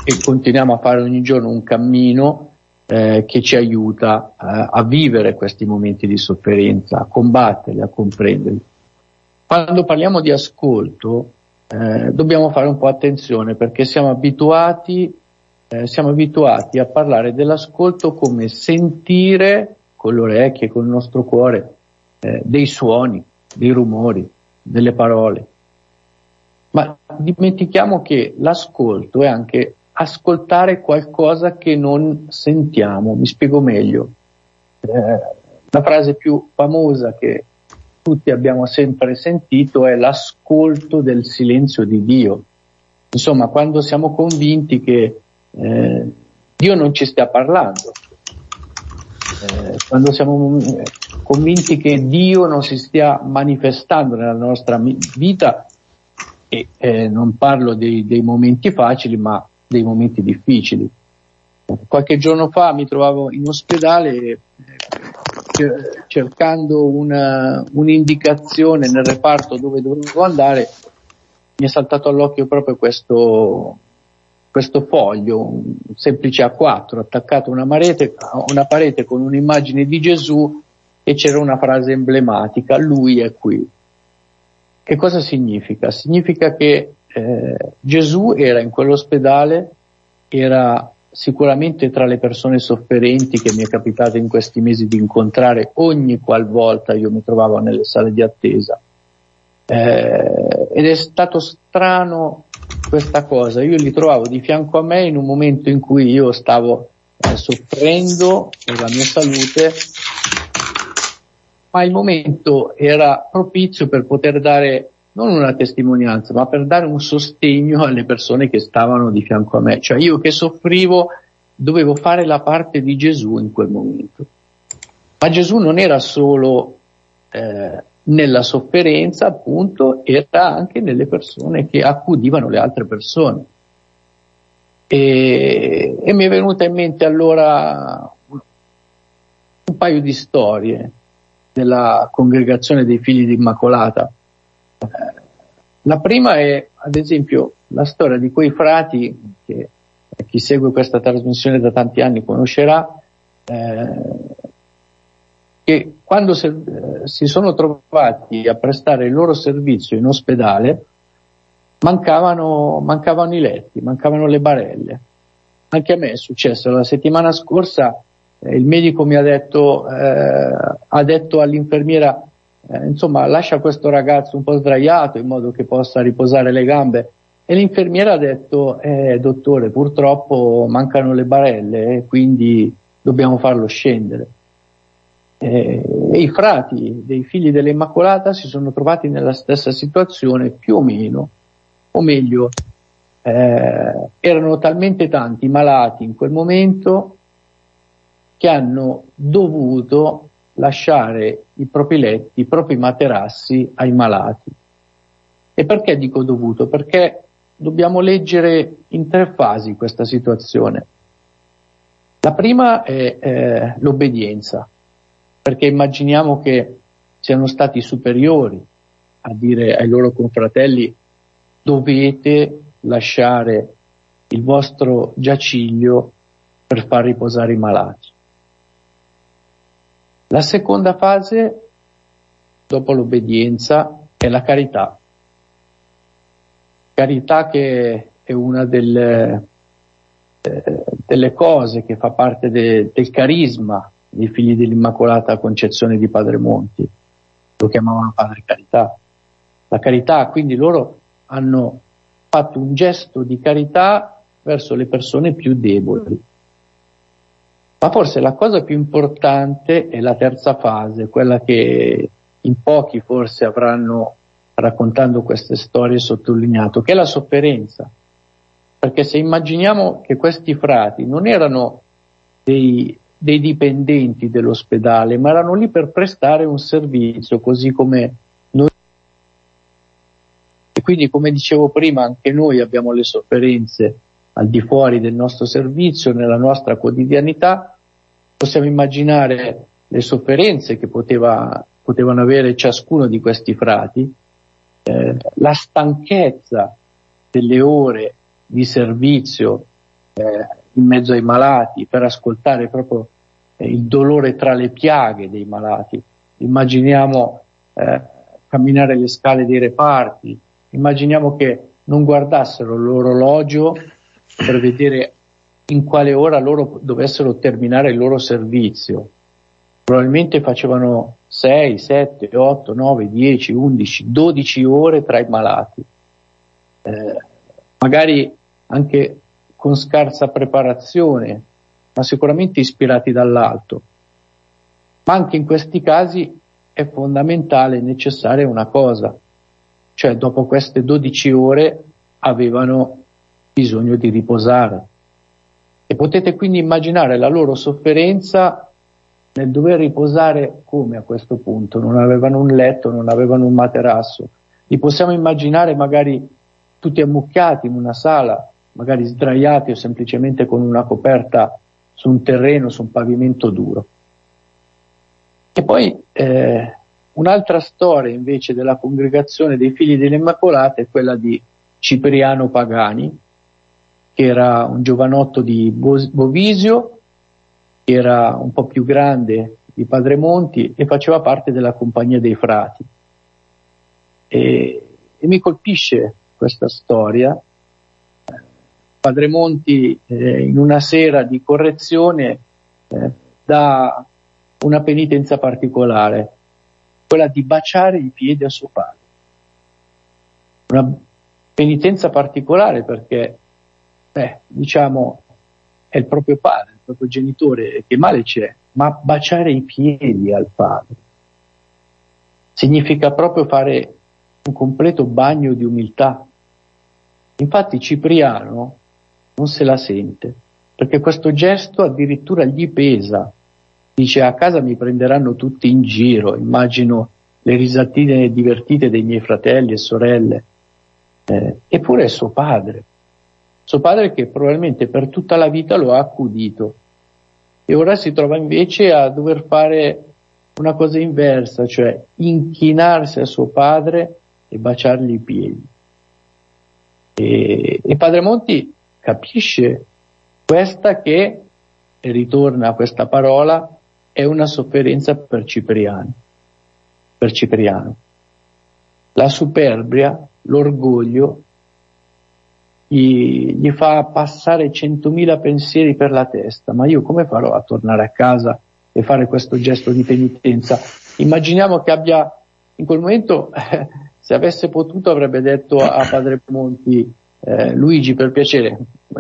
e continuiamo a fare ogni giorno un cammino eh, che ci aiuta eh, a vivere questi momenti di sofferenza, a combatterli, a comprenderli. Quando parliamo di ascolto, eh, dobbiamo fare un po' attenzione perché siamo abituati eh, siamo abituati a parlare dell'ascolto come sentire con le orecchie, con il nostro cuore, eh, dei suoni, dei rumori, delle parole. Ma dimentichiamo che l'ascolto è anche ascoltare qualcosa che non sentiamo. Mi spiego meglio. Eh, la frase più famosa che tutti abbiamo sempre sentito è l'ascolto del silenzio di Dio. Insomma, quando siamo convinti che eh, Dio non ci stia parlando. Eh, quando siamo eh, convinti che Dio non si stia manifestando nella nostra vita, e eh, non parlo dei, dei, momenti facili, ma dei momenti difficili. Qualche giorno fa mi trovavo in ospedale eh, cercando una, un'indicazione nel reparto dove dovevo andare, mi è saltato all'occhio proprio questo, questo foglio, un semplice A4, attaccato a una, marete, una parete con un'immagine di Gesù e c'era una frase emblematica, lui è qui. Che cosa significa? Significa che eh, Gesù era in quell'ospedale, era sicuramente tra le persone sofferenti che mi è capitato in questi mesi di incontrare ogni qualvolta io mi trovavo nelle sale di attesa. Eh, ed è stato strano questa cosa, io li trovavo di fianco a me in un momento in cui io stavo eh, soffrendo per la mia salute, ma il momento era propizio per poter dare non una testimonianza, ma per dare un sostegno alle persone che stavano di fianco a me. Cioè io che soffrivo dovevo fare la parte di Gesù in quel momento. Ma Gesù non era solo eh, nella sofferenza, appunto, era anche nelle persone che accudivano le altre persone. E, e mi è venuta in mente allora un paio di storie della congregazione dei figli di Immacolata. La prima è, ad esempio, la storia di quei frati che chi segue questa trasmissione da tanti anni conoscerà, eh, che quando se, eh, si sono trovati a prestare il loro servizio in ospedale, mancavano, mancavano i letti, mancavano le barelle. Anche a me è successo la settimana scorsa, eh, il medico mi ha detto, eh, ha detto all'infermiera, eh, insomma, lascia questo ragazzo un po' sdraiato in modo che possa riposare le gambe. E l'infermiera ha detto, eh, dottore, purtroppo mancano le barelle, e quindi dobbiamo farlo scendere. Eh, e i frati dei figli dell'Immacolata si sono trovati nella stessa situazione più o meno, o meglio, eh, erano talmente tanti malati in quel momento che hanno dovuto lasciare i propri letti, i propri materassi ai malati. E perché dico dovuto? Perché dobbiamo leggere in tre fasi questa situazione. La prima è eh, l'obbedienza, perché immaginiamo che siano stati superiori a dire ai loro confratelli dovete lasciare il vostro giaciglio per far riposare i malati. La seconda fase, dopo l'obbedienza, è la carità carità che è una delle, eh, delle cose che fa parte de, del carisma dei figli dell'Immacolata Concezione di Padre Monti. Lo chiamavano Padre Carità. La carità, quindi loro hanno fatto un gesto di carità verso le persone più deboli. Ma forse la cosa più importante è la terza fase, quella che in pochi forse avranno raccontando queste storie sottolineato, che è la sofferenza. Perché se immaginiamo che questi frati non erano dei, dei dipendenti dell'ospedale, ma erano lì per prestare un servizio, così come noi. E quindi, come dicevo prima, anche noi abbiamo le sofferenze al di fuori del nostro servizio, nella nostra quotidianità. Possiamo immaginare le sofferenze che poteva, potevano avere ciascuno di questi frati, eh, la stanchezza delle ore di servizio eh, in mezzo ai malati per ascoltare proprio eh, il dolore tra le piaghe dei malati. Immaginiamo eh, camminare le scale dei reparti, immaginiamo che non guardassero l'orologio per vedere in quale ora loro dovessero terminare il loro servizio. Probabilmente facevano 6, 7, 8, 9, 10, 11, 12 ore tra i malati, eh, magari anche con scarsa preparazione, ma sicuramente ispirati dall'alto. Ma anche in questi casi è fondamentale e necessaria una cosa, cioè dopo queste 12 ore avevano bisogno di riposare. E potete quindi immaginare la loro sofferenza nel dover riposare come a questo punto? Non avevano un letto, non avevano un materasso. Li possiamo immaginare magari tutti ammucchiati in una sala, magari sdraiati o semplicemente con una coperta su un terreno, su un pavimento duro. E poi eh, un'altra storia invece della congregazione dei figli dell'Immacolata è quella di Cipriano Pagani, che era un giovanotto di Bovisio, era un po' più grande di Padre Monti e faceva parte della compagnia dei frati. E, e mi colpisce questa storia. Padre Monti eh, in una sera di correzione eh, dà una penitenza particolare, quella di baciare i piedi a suo padre. Una penitenza particolare perché, beh, diciamo, è il proprio padre, proprio genitore, che male c'è? Ma baciare i piedi al padre significa proprio fare un completo bagno di umiltà. Infatti Cipriano non se la sente, perché questo gesto addirittura gli pesa, Dice a casa mi prenderanno tutti in giro, immagino le risatine divertite dei miei fratelli e sorelle. Eh, eppure è suo padre, suo padre che probabilmente per tutta la vita lo ha accudito e ora si trova invece a dover fare una cosa inversa, cioè inchinarsi a suo padre e baciargli i piedi. E, e Padre Monti capisce questa che, e ritorna a questa parola, è una sofferenza per Cipriano. Per Cipriano. La superbia, l'orgoglio, gli, gli fa passare centomila pensieri per la testa, ma io come farò a tornare a casa e fare questo gesto di penitenza? Immaginiamo che abbia in quel momento, eh, se avesse potuto, avrebbe detto a Padre Monti, eh, Luigi, per piacere,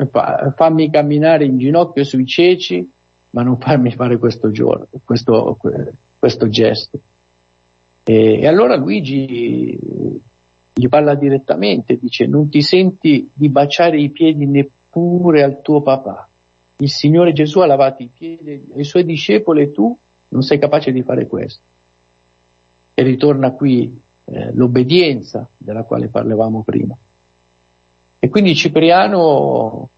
fa, fammi camminare in ginocchio sui ceci, ma non farmi fare questo, giorno, questo, questo gesto. E, e allora Luigi gli parla direttamente, dice non ti senti di baciare i piedi neppure al tuo papà. Il Signore Gesù ha lavato i piedi ai suoi discepoli e tu non sei capace di fare questo. E ritorna qui eh, l'obbedienza della quale parlavamo prima. E quindi Cipriano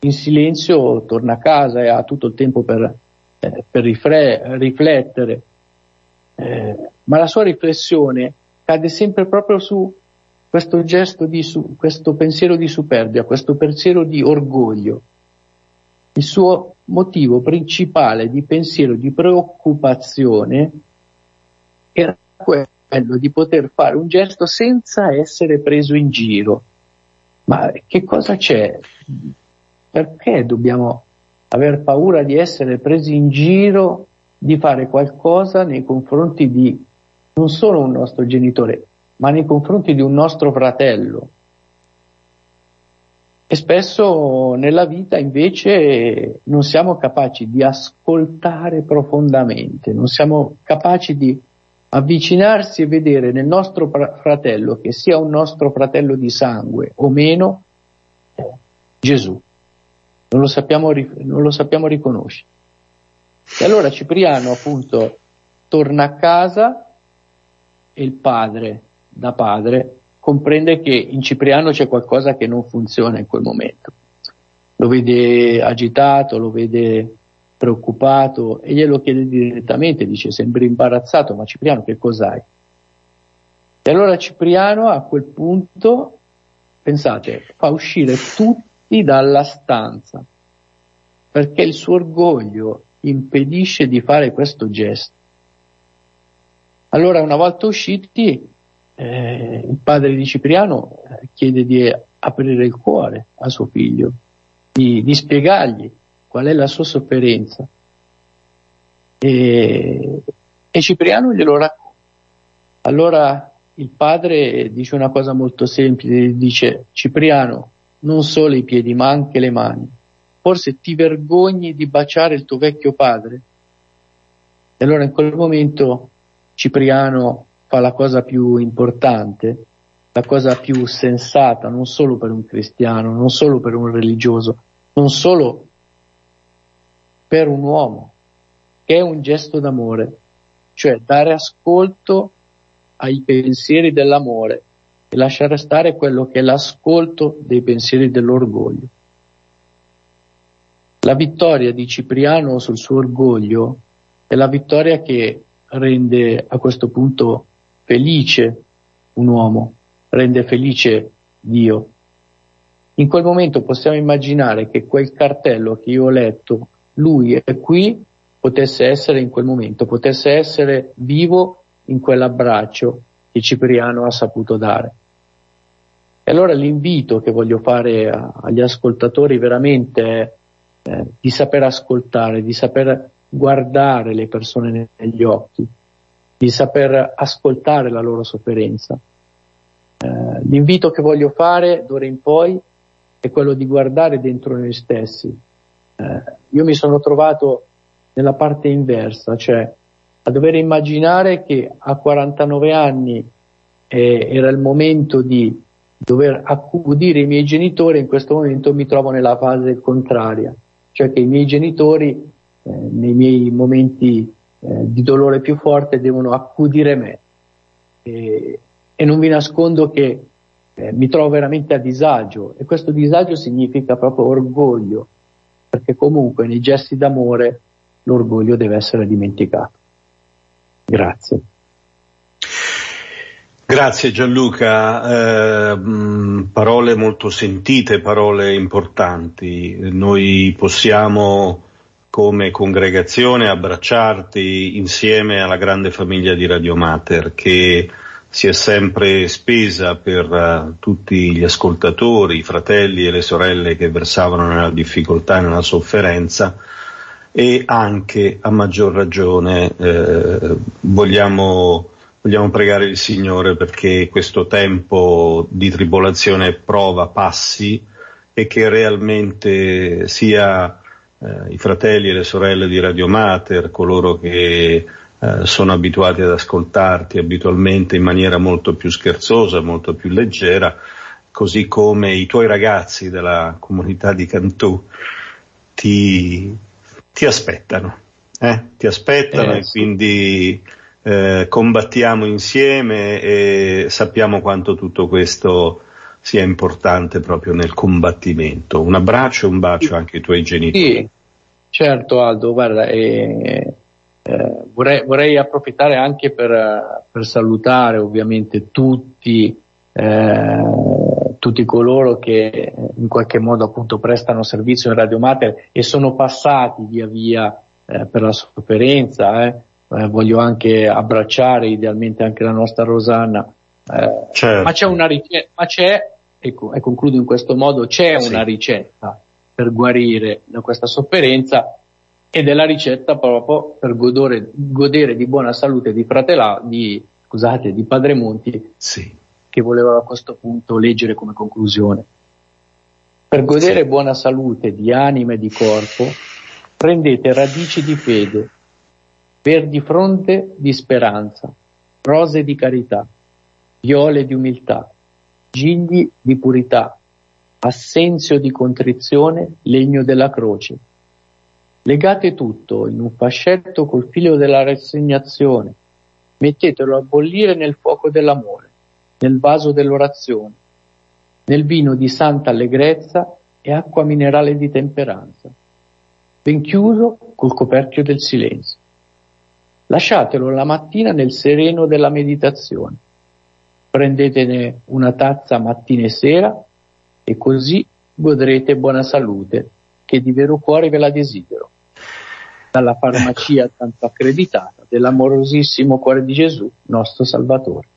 in silenzio torna a casa e ha tutto il tempo per, eh, per rifre- riflettere, eh, ma la sua riflessione cade sempre proprio su questo gesto di, su, questo pensiero di superbia, questo pensiero di orgoglio. Il suo motivo principale di pensiero, di preoccupazione, era quello di poter fare un gesto senza essere preso in giro. Ma che cosa c'è? Perché dobbiamo aver paura di essere presi in giro, di fare qualcosa nei confronti di non solo un nostro genitore, ma nei confronti di un nostro fratello. E spesso nella vita invece non siamo capaci di ascoltare profondamente, non siamo capaci di avvicinarsi e vedere nel nostro fratello, che sia un nostro fratello di sangue o meno, Gesù. Non lo sappiamo, non lo sappiamo riconoscere. E allora Cipriano appunto torna a casa e il padre, da padre, comprende che in Cipriano c'è qualcosa che non funziona in quel momento. Lo vede agitato, lo vede preoccupato e glielo chiede direttamente, dice sembri imbarazzato, ma Cipriano che cos'hai? E allora Cipriano a quel punto, pensate, fa uscire tutti dalla stanza, perché il suo orgoglio impedisce di fare questo gesto. Allora una volta usciti eh, il padre di Cipriano eh, chiede di aprire il cuore a suo figlio, di, di spiegargli qual è la sua sofferenza. E, e Cipriano glielo racconta. Allora il padre dice una cosa molto semplice, dice Cipriano, non solo i piedi ma anche le mani. Forse ti vergogni di baciare il tuo vecchio padre? E allora in quel momento Cipriano fa la cosa più importante, la cosa più sensata, non solo per un cristiano, non solo per un religioso, non solo per un uomo, che è un gesto d'amore, cioè dare ascolto ai pensieri dell'amore e lasciare stare quello che è l'ascolto dei pensieri dell'orgoglio. La vittoria di Cipriano sul suo orgoglio è la vittoria che rende a questo punto felice un uomo, rende felice Dio. In quel momento possiamo immaginare che quel cartello che io ho letto, lui è qui, potesse essere in quel momento, potesse essere vivo in quell'abbraccio che Cipriano ha saputo dare. E allora l'invito che voglio fare a, agli ascoltatori veramente è eh, di saper ascoltare, di saper guardare le persone negli occhi, di saper ascoltare la loro sofferenza. Eh, l'invito che voglio fare d'ora in poi è quello di guardare dentro noi stessi. Eh, io mi sono trovato nella parte inversa, cioè a dover immaginare che a 49 anni eh, era il momento di dover accudire i miei genitori, in questo momento mi trovo nella fase contraria, cioè che i miei genitori eh, nei miei momenti eh, di dolore più forte devono accudire me. E, e non vi nascondo che eh, mi trovo veramente a disagio e questo disagio significa proprio orgoglio, perché comunque nei gesti d'amore l'orgoglio deve essere dimenticato. Grazie. Grazie Gianluca, eh, parole molto sentite, parole importanti. Noi possiamo come congregazione abbracciarti insieme alla grande famiglia di Radio Mater che si è sempre spesa per uh, tutti gli ascoltatori, i fratelli e le sorelle che versavano nella difficoltà e nella sofferenza e anche a maggior ragione eh, vogliamo, vogliamo pregare il Signore perché questo tempo di tribolazione prova passi e che realmente sia eh, i fratelli e le sorelle di Radio Mater, coloro che eh, sono abituati ad ascoltarti abitualmente in maniera molto più scherzosa, molto più leggera, così come i tuoi ragazzi della comunità di Cantù ti, ti aspettano, eh? ti aspettano eh, e quindi eh, combattiamo insieme e sappiamo quanto tutto questo sia importante proprio nel combattimento. Un abbraccio e un bacio anche ai tuoi genitori. Sì, certo Aldo, guarda, eh, eh, vorrei, vorrei, approfittare anche per, per salutare ovviamente tutti, eh, tutti, coloro che in qualche modo appunto prestano servizio in Radio Mater e sono passati via via eh, per la sofferenza. Eh. Eh, voglio anche abbracciare idealmente anche la nostra Rosanna. Certo. Ma c'è una ricetta, ma c'è, e, e, concludo in questo modo, c'è sì. una ricetta per guarire da questa sofferenza ed è la ricetta proprio per godere, godere di buona salute di Fratela, di, scusate, di Padre Monti, sì. che volevo a questo punto leggere come conclusione. Per godere sì. buona salute di anima e di corpo, prendete radici di fede, verdi fronte di speranza, rose di carità, viole di umiltà, gigli di purità, assenzio di contrizione, legno della croce Legate tutto in un fascetto col filo della rassegnazione, mettetelo a bollire nel fuoco dell'amore, nel vaso dell'orazione, nel vino di santa allegrezza e acqua minerale di temperanza, ben chiuso col coperchio del silenzio. Lasciatelo la mattina nel sereno della meditazione. Prendetene una tazza mattina e sera e così godrete buona salute che di vero cuore ve la desidero dalla farmacia ecco. tanto accreditata dell'amorosissimo cuore di Gesù, nostro Salvatore.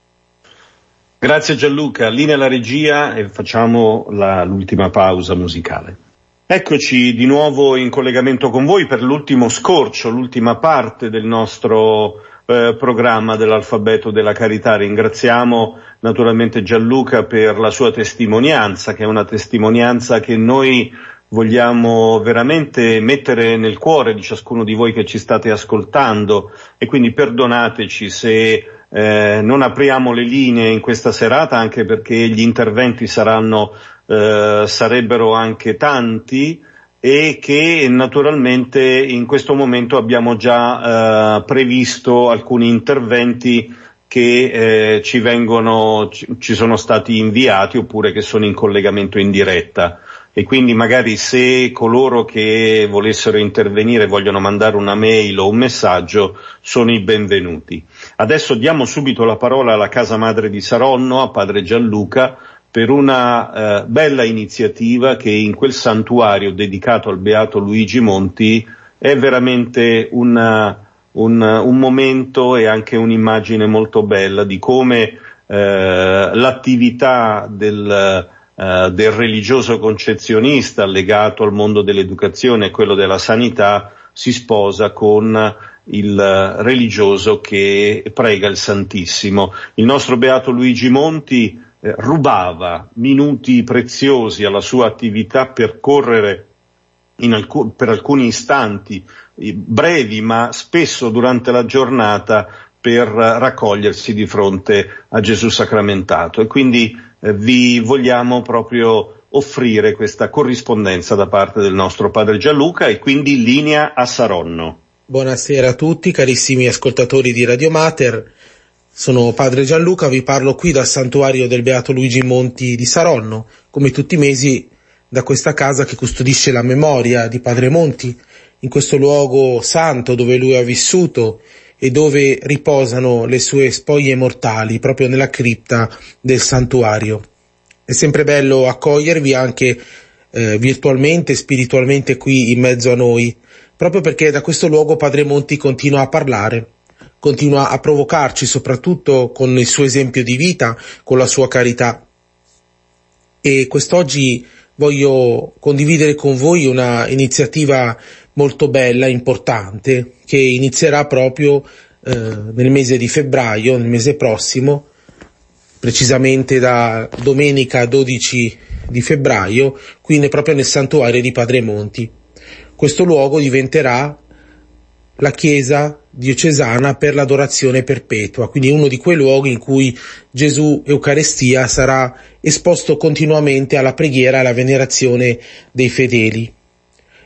Grazie Gianluca, linea la regia e facciamo la, l'ultima pausa musicale. Eccoci di nuovo in collegamento con voi per l'ultimo scorcio, l'ultima parte del nostro eh, programma dell'alfabeto della carità. Ringraziamo naturalmente Gianluca per la sua testimonianza, che è una testimonianza che noi vogliamo veramente mettere nel cuore di ciascuno di voi che ci state ascoltando. E quindi perdonateci se eh, non apriamo le linee in questa serata anche perché gli interventi saranno, eh, sarebbero anche tanti e che naturalmente in questo momento abbiamo già eh, previsto alcuni interventi che eh, ci vengono, ci, sono stati inviati oppure che sono in collegamento in diretta e quindi magari se coloro che volessero intervenire vogliono mandare una mail o un messaggio sono i benvenuti. Adesso diamo subito la parola alla casa madre di Saronno, a padre Gianluca, per una eh, bella iniziativa che in quel santuario dedicato al beato Luigi Monti è veramente una, un, un, momento e anche un'immagine molto bella di come eh, l'attività del eh, del religioso concezionista legato al mondo dell'educazione e quello della sanità si sposa con il religioso che prega il Santissimo. Il nostro beato Luigi Monti eh, rubava minuti preziosi alla sua attività per correre alc- per alcuni istanti brevi ma spesso durante la giornata per raccogliersi di fronte a Gesù sacramentato. E quindi eh, vi vogliamo proprio offrire questa corrispondenza da parte del nostro padre Gianluca e quindi linea a Saronno. Buonasera a tutti carissimi ascoltatori di Radio Mater, sono padre Gianluca, vi parlo qui dal santuario del Beato Luigi Monti di Saronno, come tutti i mesi da questa casa che custodisce la memoria di padre Monti, in questo luogo santo dove lui ha vissuto e dove riposano le sue spoglie mortali, proprio nella cripta del santuario. È sempre bello accogliervi anche eh, virtualmente, spiritualmente qui in mezzo a noi, proprio perché da questo luogo Padre Monti continua a parlare, continua a provocarci soprattutto con il suo esempio di vita, con la sua carità. E quest'oggi voglio condividere con voi una iniziativa molto bella, importante, che inizierà proprio eh, nel mese di febbraio, nel mese prossimo, precisamente da domenica 12 di febbraio, quindi proprio nel santuario di Padre Monti. Questo luogo diventerà la chiesa diocesana per l'adorazione perpetua, quindi uno di quei luoghi in cui Gesù Eucaristia sarà esposto continuamente alla preghiera e alla venerazione dei fedeli.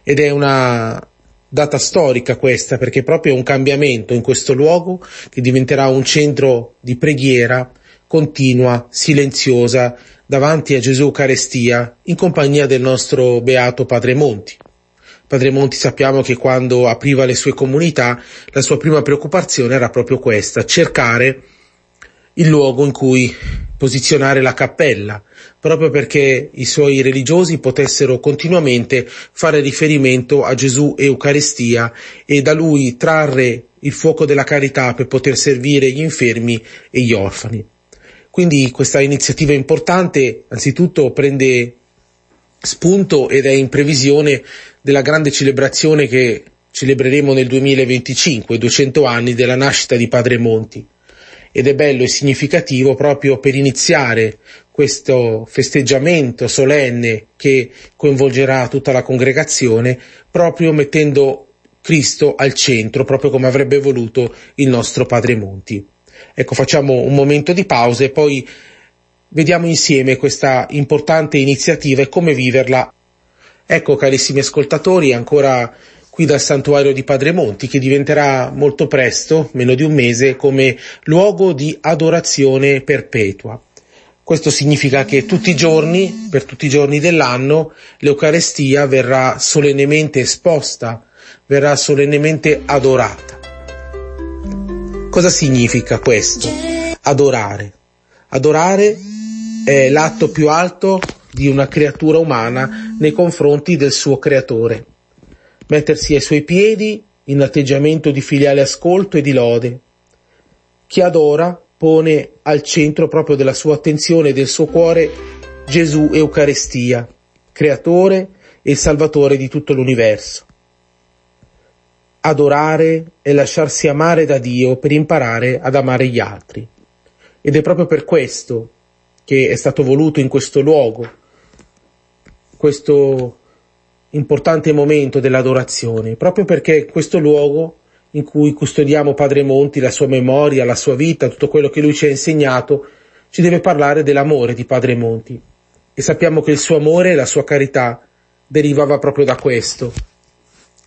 Ed è una data storica questa, perché proprio è un cambiamento in questo luogo che diventerà un centro di preghiera continua, silenziosa, davanti a Gesù Eucarestia, in compagnia del nostro beato Padre Monti. Padre Monti sappiamo che quando apriva le sue comunità, la sua prima preoccupazione era proprio questa, cercare il luogo in cui posizionare la cappella, proprio perché i suoi religiosi potessero continuamente fare riferimento a Gesù Eucaristia e da lui trarre il fuoco della carità per poter servire gli infermi e gli orfani. Quindi questa iniziativa importante anzitutto prende spunto ed è in previsione della grande celebrazione che celebreremo nel 2025, 200 anni della nascita di Padre Monti. Ed è bello e significativo proprio per iniziare questo festeggiamento solenne che coinvolgerà tutta la congregazione, proprio mettendo Cristo al centro, proprio come avrebbe voluto il nostro Padre Monti. Ecco, facciamo un momento di pausa e poi vediamo insieme questa importante iniziativa e come viverla. Ecco, carissimi ascoltatori, ancora qui dal santuario di Padre Monti, che diventerà molto presto, meno di un mese, come luogo di adorazione perpetua. Questo significa che tutti i giorni, per tutti i giorni dell'anno, l'Eucarestia verrà solennemente esposta, verrà solennemente adorata. Cosa significa questo? Adorare. Adorare è l'atto più alto di una creatura umana nei confronti del suo creatore. Mettersi ai suoi piedi in atteggiamento di filiale ascolto e di lode. Chi adora pone al centro proprio della sua attenzione e del suo cuore Gesù Eucaristia, creatore e salvatore di tutto l'universo adorare e lasciarsi amare da Dio per imparare ad amare gli altri. Ed è proprio per questo che è stato voluto in questo luogo, questo importante momento dell'adorazione, proprio perché questo luogo in cui custodiamo Padre Monti, la sua memoria, la sua vita, tutto quello che lui ci ha insegnato, ci deve parlare dell'amore di Padre Monti. E sappiamo che il suo amore e la sua carità derivava proprio da questo,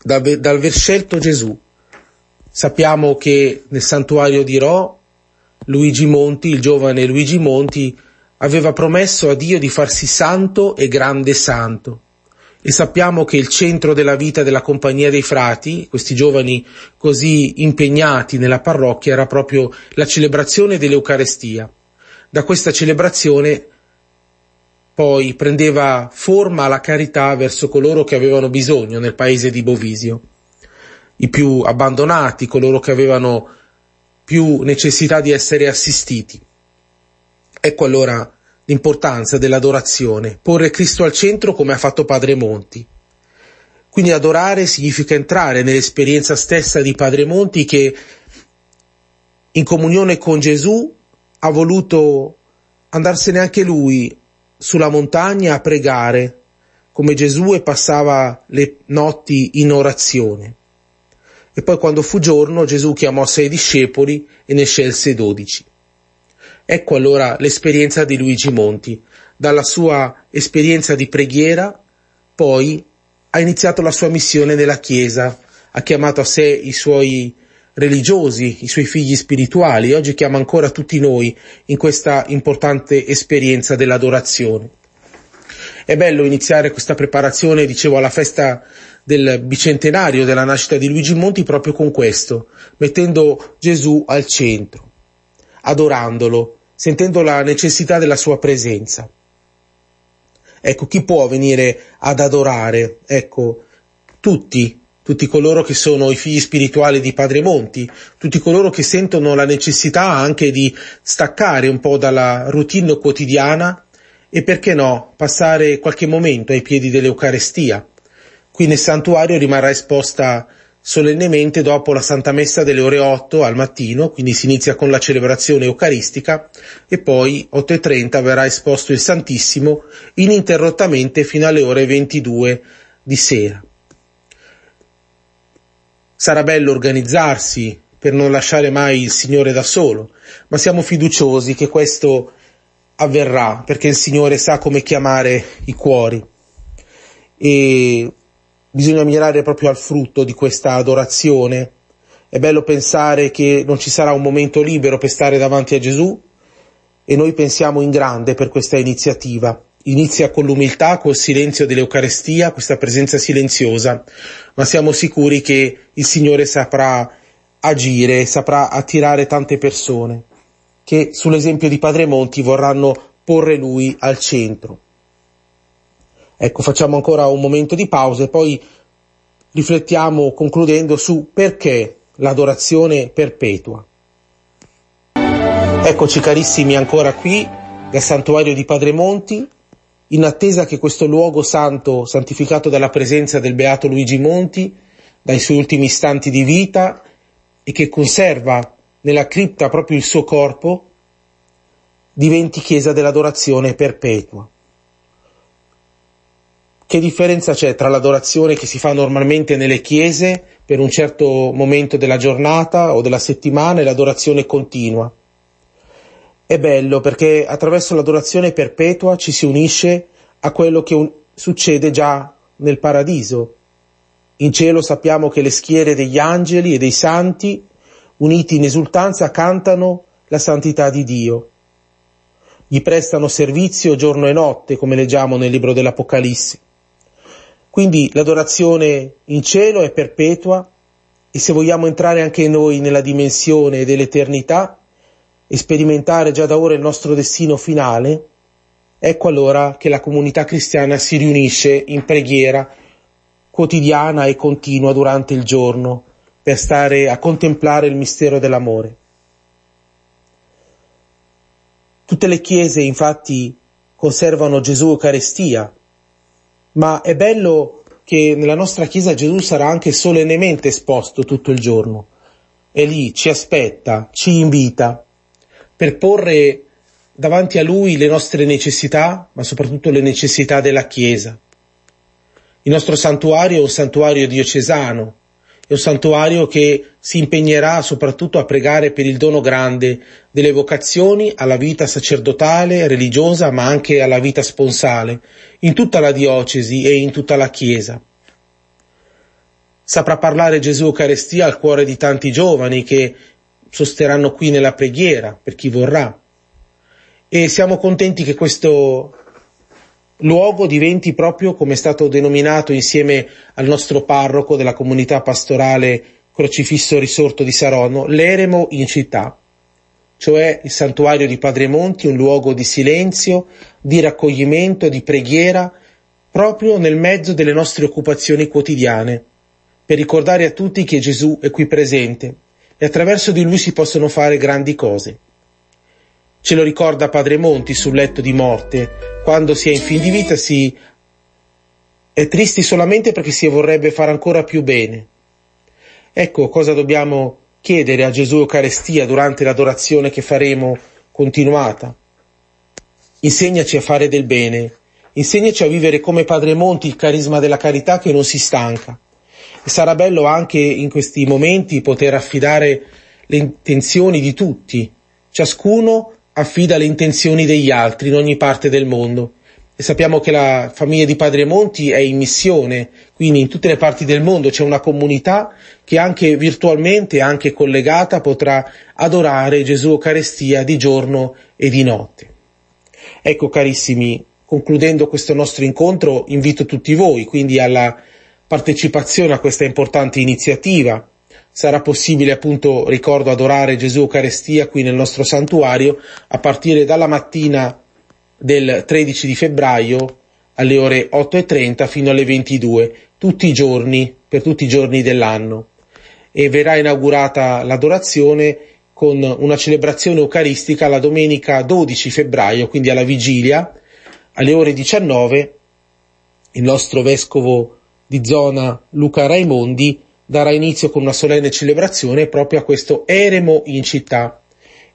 dal, dal aver scelto Gesù. Sappiamo che nel santuario di Ro, Luigi Monti, il giovane Luigi Monti, aveva promesso a Dio di farsi santo e grande santo. E sappiamo che il centro della vita della compagnia dei frati, questi giovani così impegnati nella parrocchia, era proprio la celebrazione dell'Eucarestia. Da questa celebrazione poi prendeva forma la carità verso coloro che avevano bisogno nel paese di Bovisio, i più abbandonati, coloro che avevano più necessità di essere assistiti. Ecco allora l'importanza dell'adorazione, porre Cristo al centro come ha fatto Padre Monti. Quindi adorare significa entrare nell'esperienza stessa di Padre Monti che in comunione con Gesù ha voluto andarsene anche lui sulla montagna a pregare, come Gesù e passava le notti in orazione. E poi quando fu giorno Gesù chiamò sei discepoli e ne scelse dodici. Ecco allora l'esperienza di Luigi Monti, dalla sua esperienza di preghiera, poi ha iniziato la sua missione nella Chiesa, ha chiamato a sé i suoi religiosi, i suoi figli spirituali. Oggi chiama ancora tutti noi in questa importante esperienza dell'adorazione. È bello iniziare questa preparazione, dicevo, alla festa del bicentenario della nascita di Luigi Monti proprio con questo, mettendo Gesù al centro, adorandolo, sentendo la necessità della sua presenza. Ecco, chi può venire ad adorare? Ecco, tutti, tutti coloro che sono i figli spirituali di Padre Monti, tutti coloro che sentono la necessità anche di staccare un po' dalla routine quotidiana e perché no, passare qualche momento ai piedi dell'Eucarestia. Qui nel santuario rimarrà esposta solennemente dopo la Santa Messa delle ore 8 al mattino, quindi si inizia con la celebrazione eucaristica e poi 8.30 verrà esposto il Santissimo ininterrottamente fino alle ore 22 di sera. Sarà bello organizzarsi per non lasciare mai il Signore da solo, ma siamo fiduciosi che questo avverrà perché il Signore sa come chiamare i cuori e bisogna mirare proprio al frutto di questa adorazione. È bello pensare che non ci sarà un momento libero per stare davanti a Gesù e noi pensiamo in grande per questa iniziativa inizia con l'umiltà, col silenzio dell'Eucarestia, questa presenza silenziosa, ma siamo sicuri che il Signore saprà agire, saprà attirare tante persone che sull'esempio di Padre Monti vorranno porre lui al centro. Ecco, facciamo ancora un momento di pausa e poi riflettiamo concludendo su perché l'adorazione perpetua. Eccoci carissimi ancora qui dal santuario di Padre Monti in attesa che questo luogo santo, santificato dalla presenza del beato Luigi Monti, dai suoi ultimi istanti di vita e che conserva nella cripta proprio il suo corpo, diventi chiesa dell'adorazione perpetua. Che differenza c'è tra l'adorazione che si fa normalmente nelle chiese per un certo momento della giornata o della settimana e l'adorazione continua? È bello perché attraverso l'adorazione perpetua ci si unisce a quello che un- succede già nel paradiso. In cielo sappiamo che le schiere degli angeli e dei santi, uniti in esultanza, cantano la santità di Dio. Gli prestano servizio giorno e notte, come leggiamo nel libro dell'Apocalisse. Quindi l'adorazione in cielo è perpetua e se vogliamo entrare anche noi nella dimensione dell'eternità, e sperimentare già da ora il nostro destino finale, ecco allora che la comunità cristiana si riunisce in preghiera quotidiana e continua durante il giorno per stare a contemplare il mistero dell'amore. Tutte le chiese infatti conservano Gesù Eucaristia, ma è bello che nella nostra chiesa Gesù sarà anche solennemente esposto tutto il giorno. È lì, ci aspetta, ci invita per porre davanti a Lui le nostre necessità, ma soprattutto le necessità della Chiesa. Il nostro santuario è un santuario diocesano, è un santuario che si impegnerà soprattutto a pregare per il dono grande delle vocazioni alla vita sacerdotale, religiosa, ma anche alla vita sponsale, in tutta la diocesi e in tutta la Chiesa. Saprà parlare Gesù Eucaristia al cuore di tanti giovani che sosterranno qui nella preghiera per chi vorrà. E siamo contenti che questo luogo diventi proprio come è stato denominato insieme al nostro parroco della comunità pastorale Crocifisso Risorto di Saronno, l'eremo in città, cioè il santuario di Padre Monti, un luogo di silenzio, di raccoglimento, di preghiera, proprio nel mezzo delle nostre occupazioni quotidiane, per ricordare a tutti che Gesù è qui presente e attraverso di lui si possono fare grandi cose. Ce lo ricorda Padre Monti sul letto di morte, quando si è in fin di vita si è tristi solamente perché si vorrebbe fare ancora più bene. Ecco cosa dobbiamo chiedere a Gesù Eucaristia durante l'adorazione che faremo continuata. Insegnaci a fare del bene, insegnaci a vivere come Padre Monti il carisma della carità che non si stanca. E sarà bello anche in questi momenti poter affidare le intenzioni di tutti, ciascuno affida le intenzioni degli altri in ogni parte del mondo. E sappiamo che la famiglia di Padre Monti è in missione, quindi in tutte le parti del mondo c'è una comunità che anche virtualmente, anche collegata, potrà adorare Gesù Eucaristia di giorno e di notte. Ecco carissimi, concludendo questo nostro incontro, invito tutti voi quindi alla partecipazione a questa importante iniziativa. Sarà possibile appunto, ricordo, adorare Gesù Eucaristia qui nel nostro santuario a partire dalla mattina del 13 di febbraio alle ore 8.30 fino alle 22, tutti i giorni, per tutti i giorni dell'anno. E verrà inaugurata l'adorazione con una celebrazione eucaristica la domenica 12 febbraio, quindi alla vigilia, alle ore 19, il nostro vescovo di zona Luca Raimondi darà inizio con una solenne celebrazione proprio a questo eremo in città,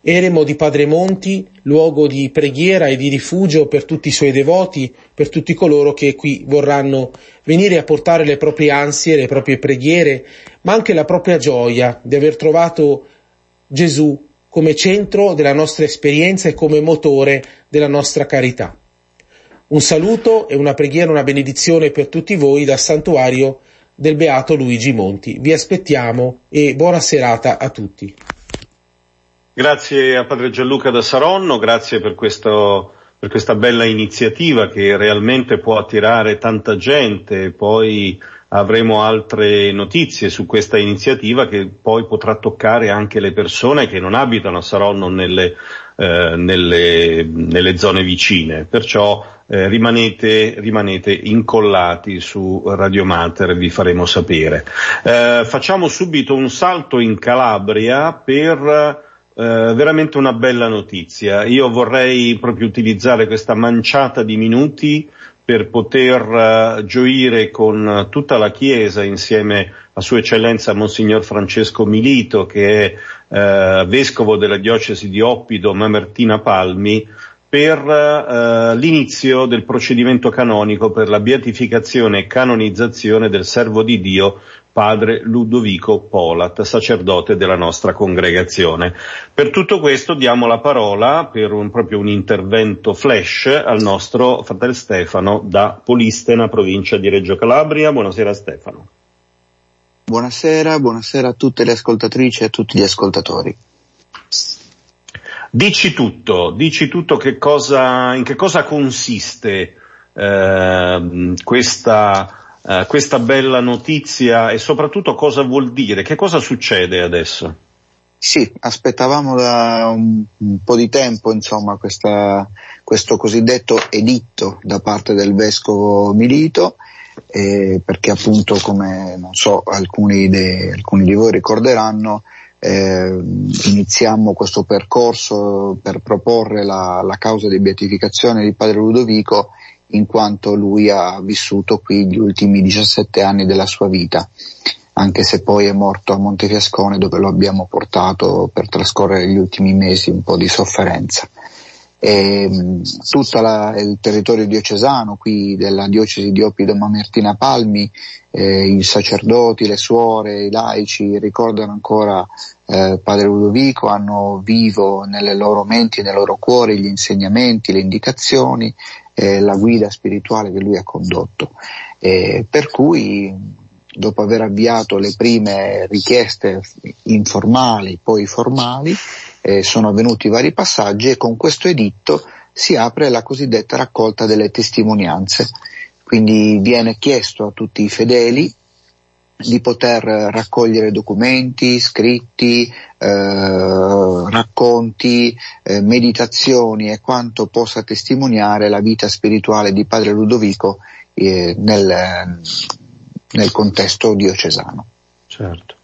eremo di Padre Monti, luogo di preghiera e di rifugio per tutti i suoi devoti, per tutti coloro che qui vorranno venire a portare le proprie ansie, le proprie preghiere, ma anche la propria gioia di aver trovato Gesù come centro della nostra esperienza e come motore della nostra carità. Un saluto e una preghiera, una benedizione per tutti voi dal santuario del Beato Luigi Monti. Vi aspettiamo e buona serata a tutti. Grazie a Padre Gianluca da Saronno, grazie per, questo, per questa bella iniziativa che realmente può attirare tanta gente, poi avremo altre notizie su questa iniziativa che poi potrà toccare anche le persone che non abitano a Saronno nelle, eh, nelle, nelle zone vicine. Perciò eh, rimanete, rimanete, incollati su Radio Mater, vi faremo sapere. Eh, facciamo subito un salto in Calabria per Uh, veramente una bella notizia. Io vorrei proprio utilizzare questa manciata di minuti per poter uh, gioire con tutta la Chiesa insieme a Sua Eccellenza Monsignor Francesco Milito che è uh, vescovo della diocesi di Oppido Mamertina Palmi per uh, l'inizio del procedimento canonico per la beatificazione e canonizzazione del servo di Dio padre Ludovico Polat, sacerdote della nostra congregazione. Per tutto questo diamo la parola per un, proprio un intervento flash al nostro fratello Stefano da Polistena, provincia di Reggio Calabria. Buonasera Stefano. Buonasera, buonasera a tutte le ascoltatrici e a tutti gli ascoltatori. Dici tutto, dici tutto che cosa, in che cosa consiste eh, questa, eh, questa bella notizia e soprattutto cosa vuol dire, che cosa succede adesso? Sì, aspettavamo da un, un po' di tempo insomma, questa, questo cosiddetto editto da parte del vescovo Milito, eh, perché appunto come non so alcuni, de, alcuni di voi ricorderanno eh, iniziamo questo percorso per proporre la, la, causa di beatificazione di padre Ludovico in quanto lui ha vissuto qui gli ultimi 17 anni della sua vita, anche se poi è morto a Montefiascone dove lo abbiamo portato per trascorrere gli ultimi mesi un po' di sofferenza. E, tutto il territorio diocesano qui della diocesi di Oppido Mamertina Palmi eh, i sacerdoti, le suore, i laici ricordano ancora eh, Padre Ludovico, hanno vivo nelle loro menti nei loro cuori gli insegnamenti, le indicazioni, eh, la guida spirituale che lui ha condotto. per cui dopo aver avviato le prime richieste informali, poi formali, eh, sono avvenuti vari passaggi e con questo editto si apre la cosiddetta raccolta delle testimonianze quindi viene chiesto a tutti i fedeli di poter raccogliere documenti, scritti, eh, racconti, eh, meditazioni e quanto possa testimoniare la vita spirituale di Padre Ludovico eh, nel, nel contesto diocesano. Certo.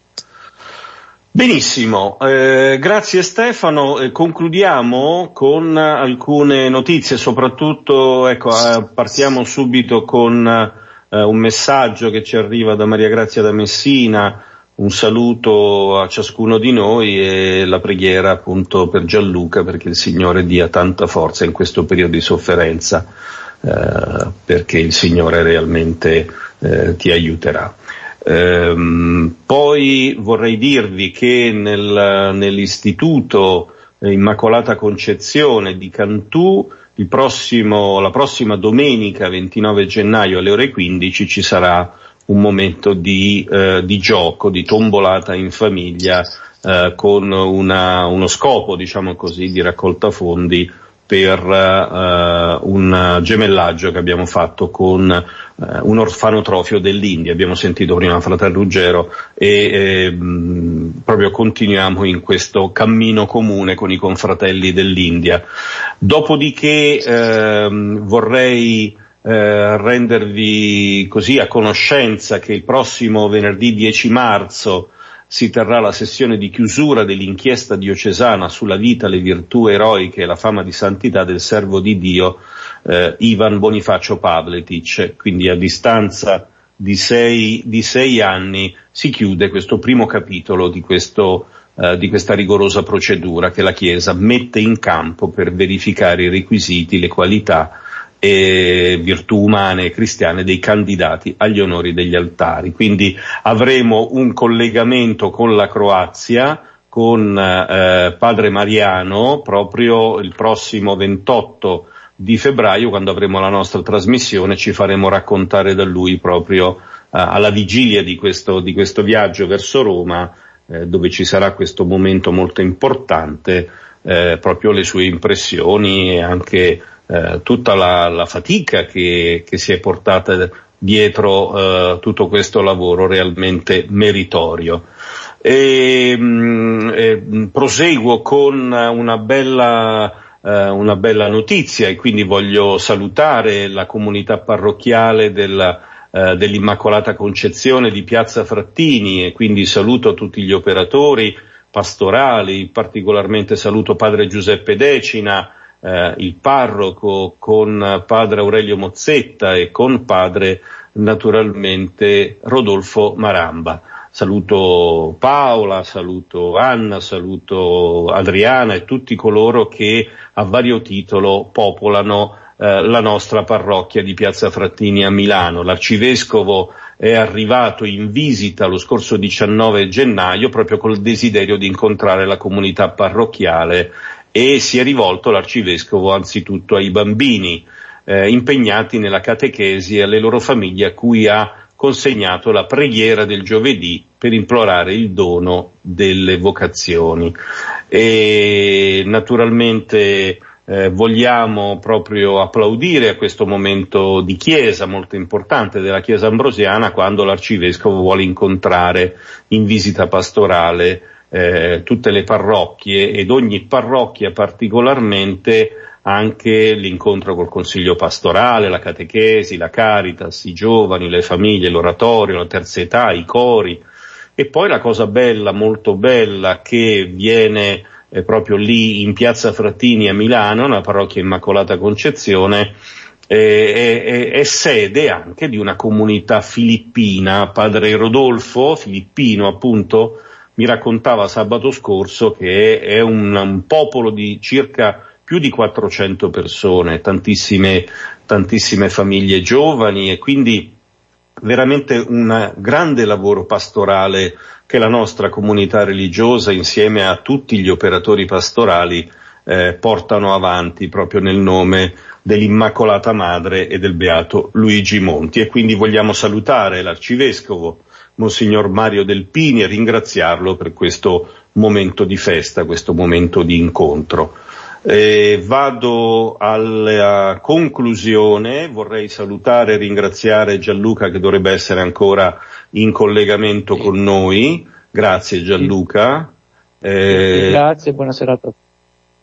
Benissimo, eh, grazie Stefano. Eh, concludiamo con alcune notizie, soprattutto ecco, eh, partiamo subito con eh, un messaggio che ci arriva da Maria Grazia da Messina, un saluto a ciascuno di noi e la preghiera appunto per Gianluca perché il Signore dia tanta forza in questo periodo di sofferenza, eh, perché il Signore realmente eh, ti aiuterà. Ehm, poi vorrei dirvi che nel, nell'istituto Immacolata Concezione di Cantù, prossimo, la prossima domenica 29 gennaio alle ore 15 ci sarà un momento di, eh, di gioco, di tombolata in famiglia eh, con una, uno scopo, diciamo così, di raccolta fondi per eh, un gemellaggio che abbiamo fatto con eh, un orfanotrofio dell'India. Abbiamo sentito prima fratello Ruggero e eh, proprio continuiamo in questo cammino comune con i confratelli dell'India. Dopodiché ehm, vorrei eh, rendervi così a conoscenza che il prossimo venerdì 10 marzo si terrà la sessione di chiusura dell'inchiesta diocesana sulla vita, le virtù eroiche e la fama di santità del servo di Dio eh, Ivan Bonifacio Pavletic, quindi a distanza di sei, di sei, anni si chiude questo primo capitolo di, questo, eh, di questa rigorosa procedura che la Chiesa mette in campo per verificare i requisiti, le qualità e virtù umane e cristiane dei candidati agli onori degli altari. Quindi avremo un collegamento con la Croazia, con eh, Padre Mariano, proprio il prossimo 28 di febbraio, quando avremo la nostra trasmissione, ci faremo raccontare da lui proprio eh, alla vigilia di questo, di questo, viaggio verso Roma, eh, dove ci sarà questo momento molto importante, eh, proprio le sue impressioni e anche eh, tutta la, la fatica che, che, si è portata dietro eh, tutto questo lavoro realmente meritorio. E, mh, mm, e, proseguo con una bella, eh, una bella notizia e quindi voglio salutare la comunità parrocchiale della, eh, dell'Immacolata Concezione di Piazza Frattini e quindi saluto tutti gli operatori pastorali, particolarmente saluto padre Giuseppe Decina, eh, il parroco con padre Aurelio Mozzetta e con padre naturalmente Rodolfo Maramba. Saluto Paola, saluto Anna, saluto Adriana e tutti coloro che a vario titolo popolano eh, la nostra parrocchia di Piazza Frattini a Milano. L'arcivescovo è arrivato in visita lo scorso 19 gennaio proprio col desiderio di incontrare la comunità parrocchiale e si è rivolto l'arcivescovo anzitutto ai bambini eh, impegnati nella catechesi e alle loro famiglie a cui ha consegnato la preghiera del giovedì per implorare il dono delle vocazioni. E naturalmente eh, vogliamo proprio applaudire a questo momento di chiesa molto importante della chiesa ambrosiana quando l'arcivescovo vuole incontrare in visita pastorale eh, tutte le parrocchie ed ogni parrocchia particolarmente anche l'incontro col consiglio pastorale, la catechesi, la caritas, i giovani, le famiglie, l'oratorio, la terza età, i cori. E poi la cosa bella, molto bella, che viene eh, proprio lì in piazza Frattini a Milano, nella parrocchia Immacolata Concezione, eh, è, è, sede anche di una comunità filippina. Padre Rodolfo, filippino appunto, mi raccontava sabato scorso che è un, un popolo di circa più di 400 persone, tantissime, tantissime famiglie giovani e quindi veramente un grande lavoro pastorale che la nostra comunità religiosa insieme a tutti gli operatori pastorali eh, portano avanti proprio nel nome dell'Immacolata Madre e del Beato Luigi Monti e quindi vogliamo salutare l'Arcivescovo Monsignor Mario Delpini e ringraziarlo per questo momento di festa, questo momento di incontro. Eh, vado alla conclusione, vorrei salutare e ringraziare Gianluca che dovrebbe essere ancora in collegamento con noi. Grazie Gianluca. Eh, Grazie, buonasera a tutti.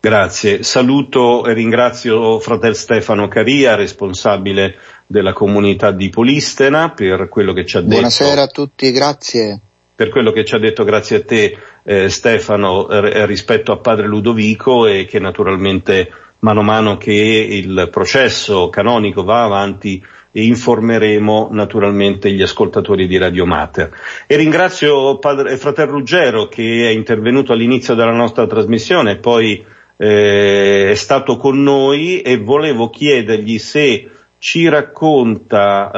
Grazie. Saluto e ringrazio fratel Stefano Caria, responsabile della comunità di Polistena, per quello che ci ha detto. Buonasera a tutti, grazie. Per quello che ci ha detto, grazie a te eh, Stefano, eh, rispetto a padre Ludovico e che naturalmente mano a mano che il processo canonico va avanti informeremo naturalmente gli ascoltatori di Radio Mater. E ringrazio padre, fratel Ruggero che è intervenuto all'inizio della nostra trasmissione e poi eh, è stato con noi e volevo chiedergli se ci racconta,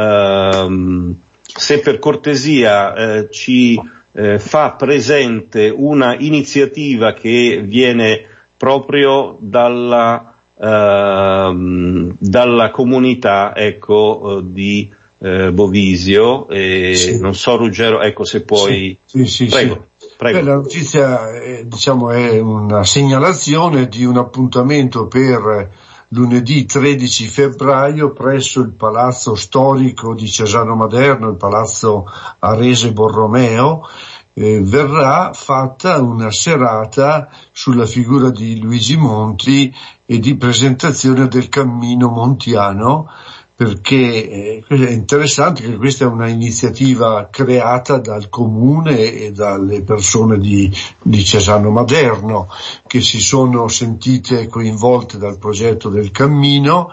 ehm, se per cortesia eh, ci eh, fa presente una iniziativa che viene proprio dalla, ehm, dalla comunità ecco, di eh, Bovisio. E sì. Non so Ruggero, ecco se puoi... Sì, sì, prego. Prego. Beh, la notizia è, diciamo, è una segnalazione di un appuntamento per lunedì 13 febbraio presso il palazzo storico di Cesano Maderno, il palazzo Arese Borromeo, eh, verrà fatta una serata sulla figura di Luigi Monti e di presentazione del cammino montiano perché eh, è interessante che questa è una iniziativa creata dal comune e dalle persone di, di Cesano Maderno che si sono sentite coinvolte dal progetto del cammino,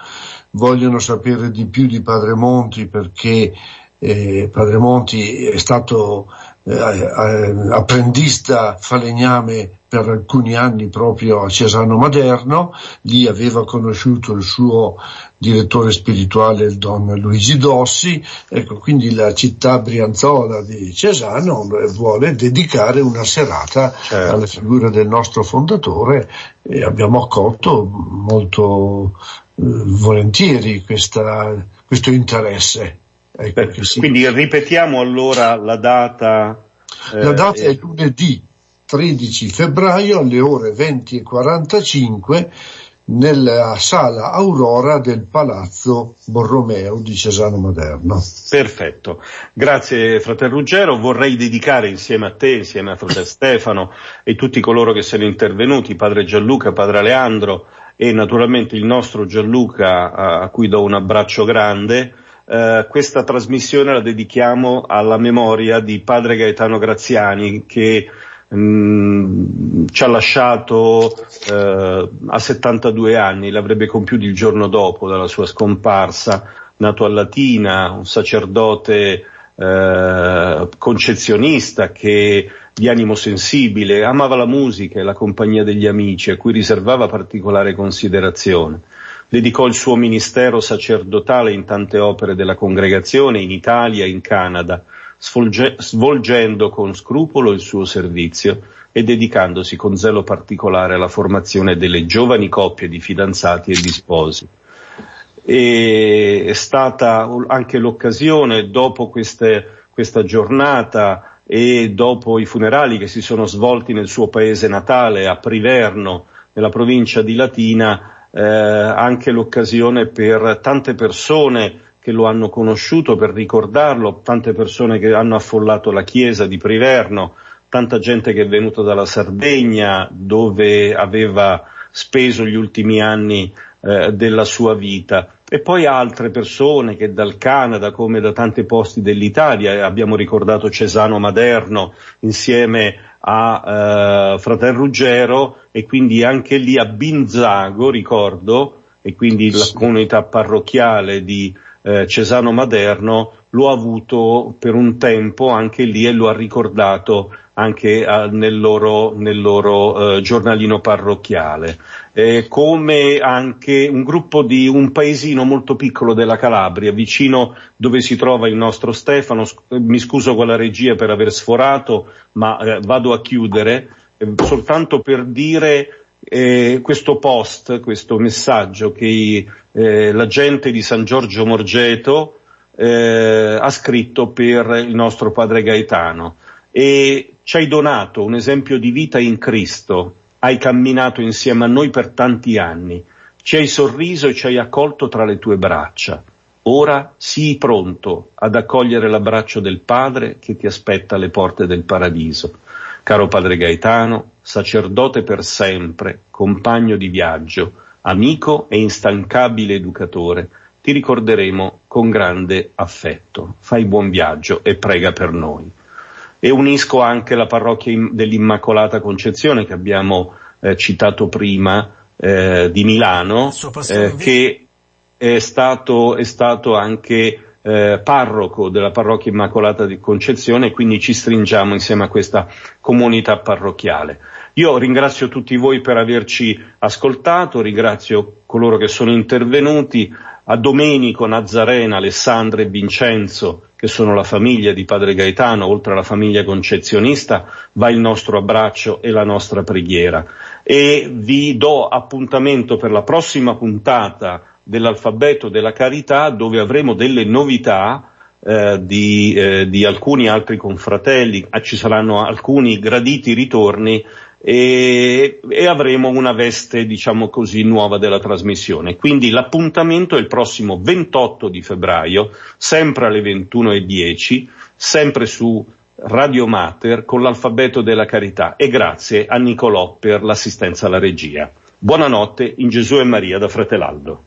vogliono sapere di più di Padre Monti perché eh, Padre Monti è stato eh, eh, apprendista falegname per alcuni anni proprio a Cesano Maderno, lì aveva conosciuto il suo direttore spirituale, il don Luigi Dossi, ecco, quindi la città brianzola di Cesano vuole dedicare una serata certo. alla figura del nostro fondatore e abbiamo accolto molto eh, volentieri questa, questo interesse. Ecco, sì. Quindi ripetiamo allora la data. La data eh, è lunedì 13 febbraio alle ore 20.45 nella sala Aurora del Palazzo Borromeo di Cesano Maderno. Perfetto, grazie fratello Ruggero, vorrei dedicare insieme a te, insieme a fratello Stefano e tutti coloro che sono intervenuti, padre Gianluca, padre Aleandro e naturalmente il nostro Gianluca a cui do un abbraccio grande, Uh, questa trasmissione la dedichiamo alla memoria di padre Gaetano Graziani che Mm, ci ha lasciato eh, a 72 anni, l'avrebbe compiuto il giorno dopo dalla sua scomparsa, nato a Latina, un sacerdote eh, concezionista che di animo sensibile, amava la musica e la compagnia degli amici a cui riservava particolare considerazione. Dedicò il suo ministero sacerdotale in tante opere della congregazione in Italia e in Canada, svolge, svolgendo con scrupolo il suo servizio e dedicandosi con zelo particolare alla formazione delle giovani coppie di fidanzati e di sposi. E è stata anche l'occasione dopo queste, questa giornata e dopo i funerali che si sono svolti nel suo paese natale a Priverno, nella provincia di Latina, eh, anche l'occasione per tante persone che lo hanno conosciuto per ricordarlo, tante persone che hanno affollato la chiesa di Priverno, tanta gente che è venuta dalla Sardegna dove aveva speso gli ultimi anni eh, della sua vita. E poi altre persone che dal Canada come da tanti posti dell'Italia, abbiamo ricordato Cesano Maderno insieme a eh, Fratel Ruggero e quindi anche lì a Binzago ricordo e quindi la comunità parrocchiale di eh, Cesano Maderno lo ha avuto per un tempo anche lì e lo ha ricordato anche eh, nel loro, nel loro eh, giornalino parrocchiale, eh, come anche un gruppo di un paesino molto piccolo della Calabria, vicino dove si trova il nostro Stefano, mi scuso con la regia per aver sforato, ma eh, vado a chiudere, eh, soltanto per dire eh, questo post, questo messaggio che eh, la gente di San Giorgio Morgeto eh, ha scritto per il nostro padre Gaetano e ci hai donato un esempio di vita in Cristo, hai camminato insieme a noi per tanti anni, ci hai sorriso e ci hai accolto tra le tue braccia. Ora sii pronto ad accogliere l'abbraccio del Padre che ti aspetta alle porte del paradiso. Caro padre Gaetano, sacerdote per sempre, compagno di viaggio, amico e instancabile educatore, ti ricorderemo con grande affetto. Fai buon viaggio e prega per noi. E unisco anche la parrocchia dell'Immacolata Concezione che abbiamo eh, citato prima eh, di Milano, eh, che è stato, è stato anche eh, parroco della parrocchia Immacolata di Concezione e quindi ci stringiamo insieme a questa comunità parrocchiale. Io ringrazio tutti voi per averci ascoltato, ringrazio coloro che sono intervenuti, a Domenico, Nazarena, Alessandra e Vincenzo che sono la famiglia di Padre Gaetano, oltre alla famiglia concezionista, va il nostro abbraccio e la nostra preghiera. E vi do appuntamento per la prossima puntata dell'alfabeto della carità dove avremo delle novità eh, di, eh, di, alcuni altri confratelli, ah, ci saranno alcuni graditi ritorni e, e, avremo una veste, diciamo così, nuova della trasmissione. Quindi l'appuntamento è il prossimo 28 di febbraio, sempre alle 21.10, sempre su Radio Mater con l'alfabeto della carità e grazie a Nicolò per l'assistenza alla regia. Buonanotte in Gesù e Maria da Fratelaldo.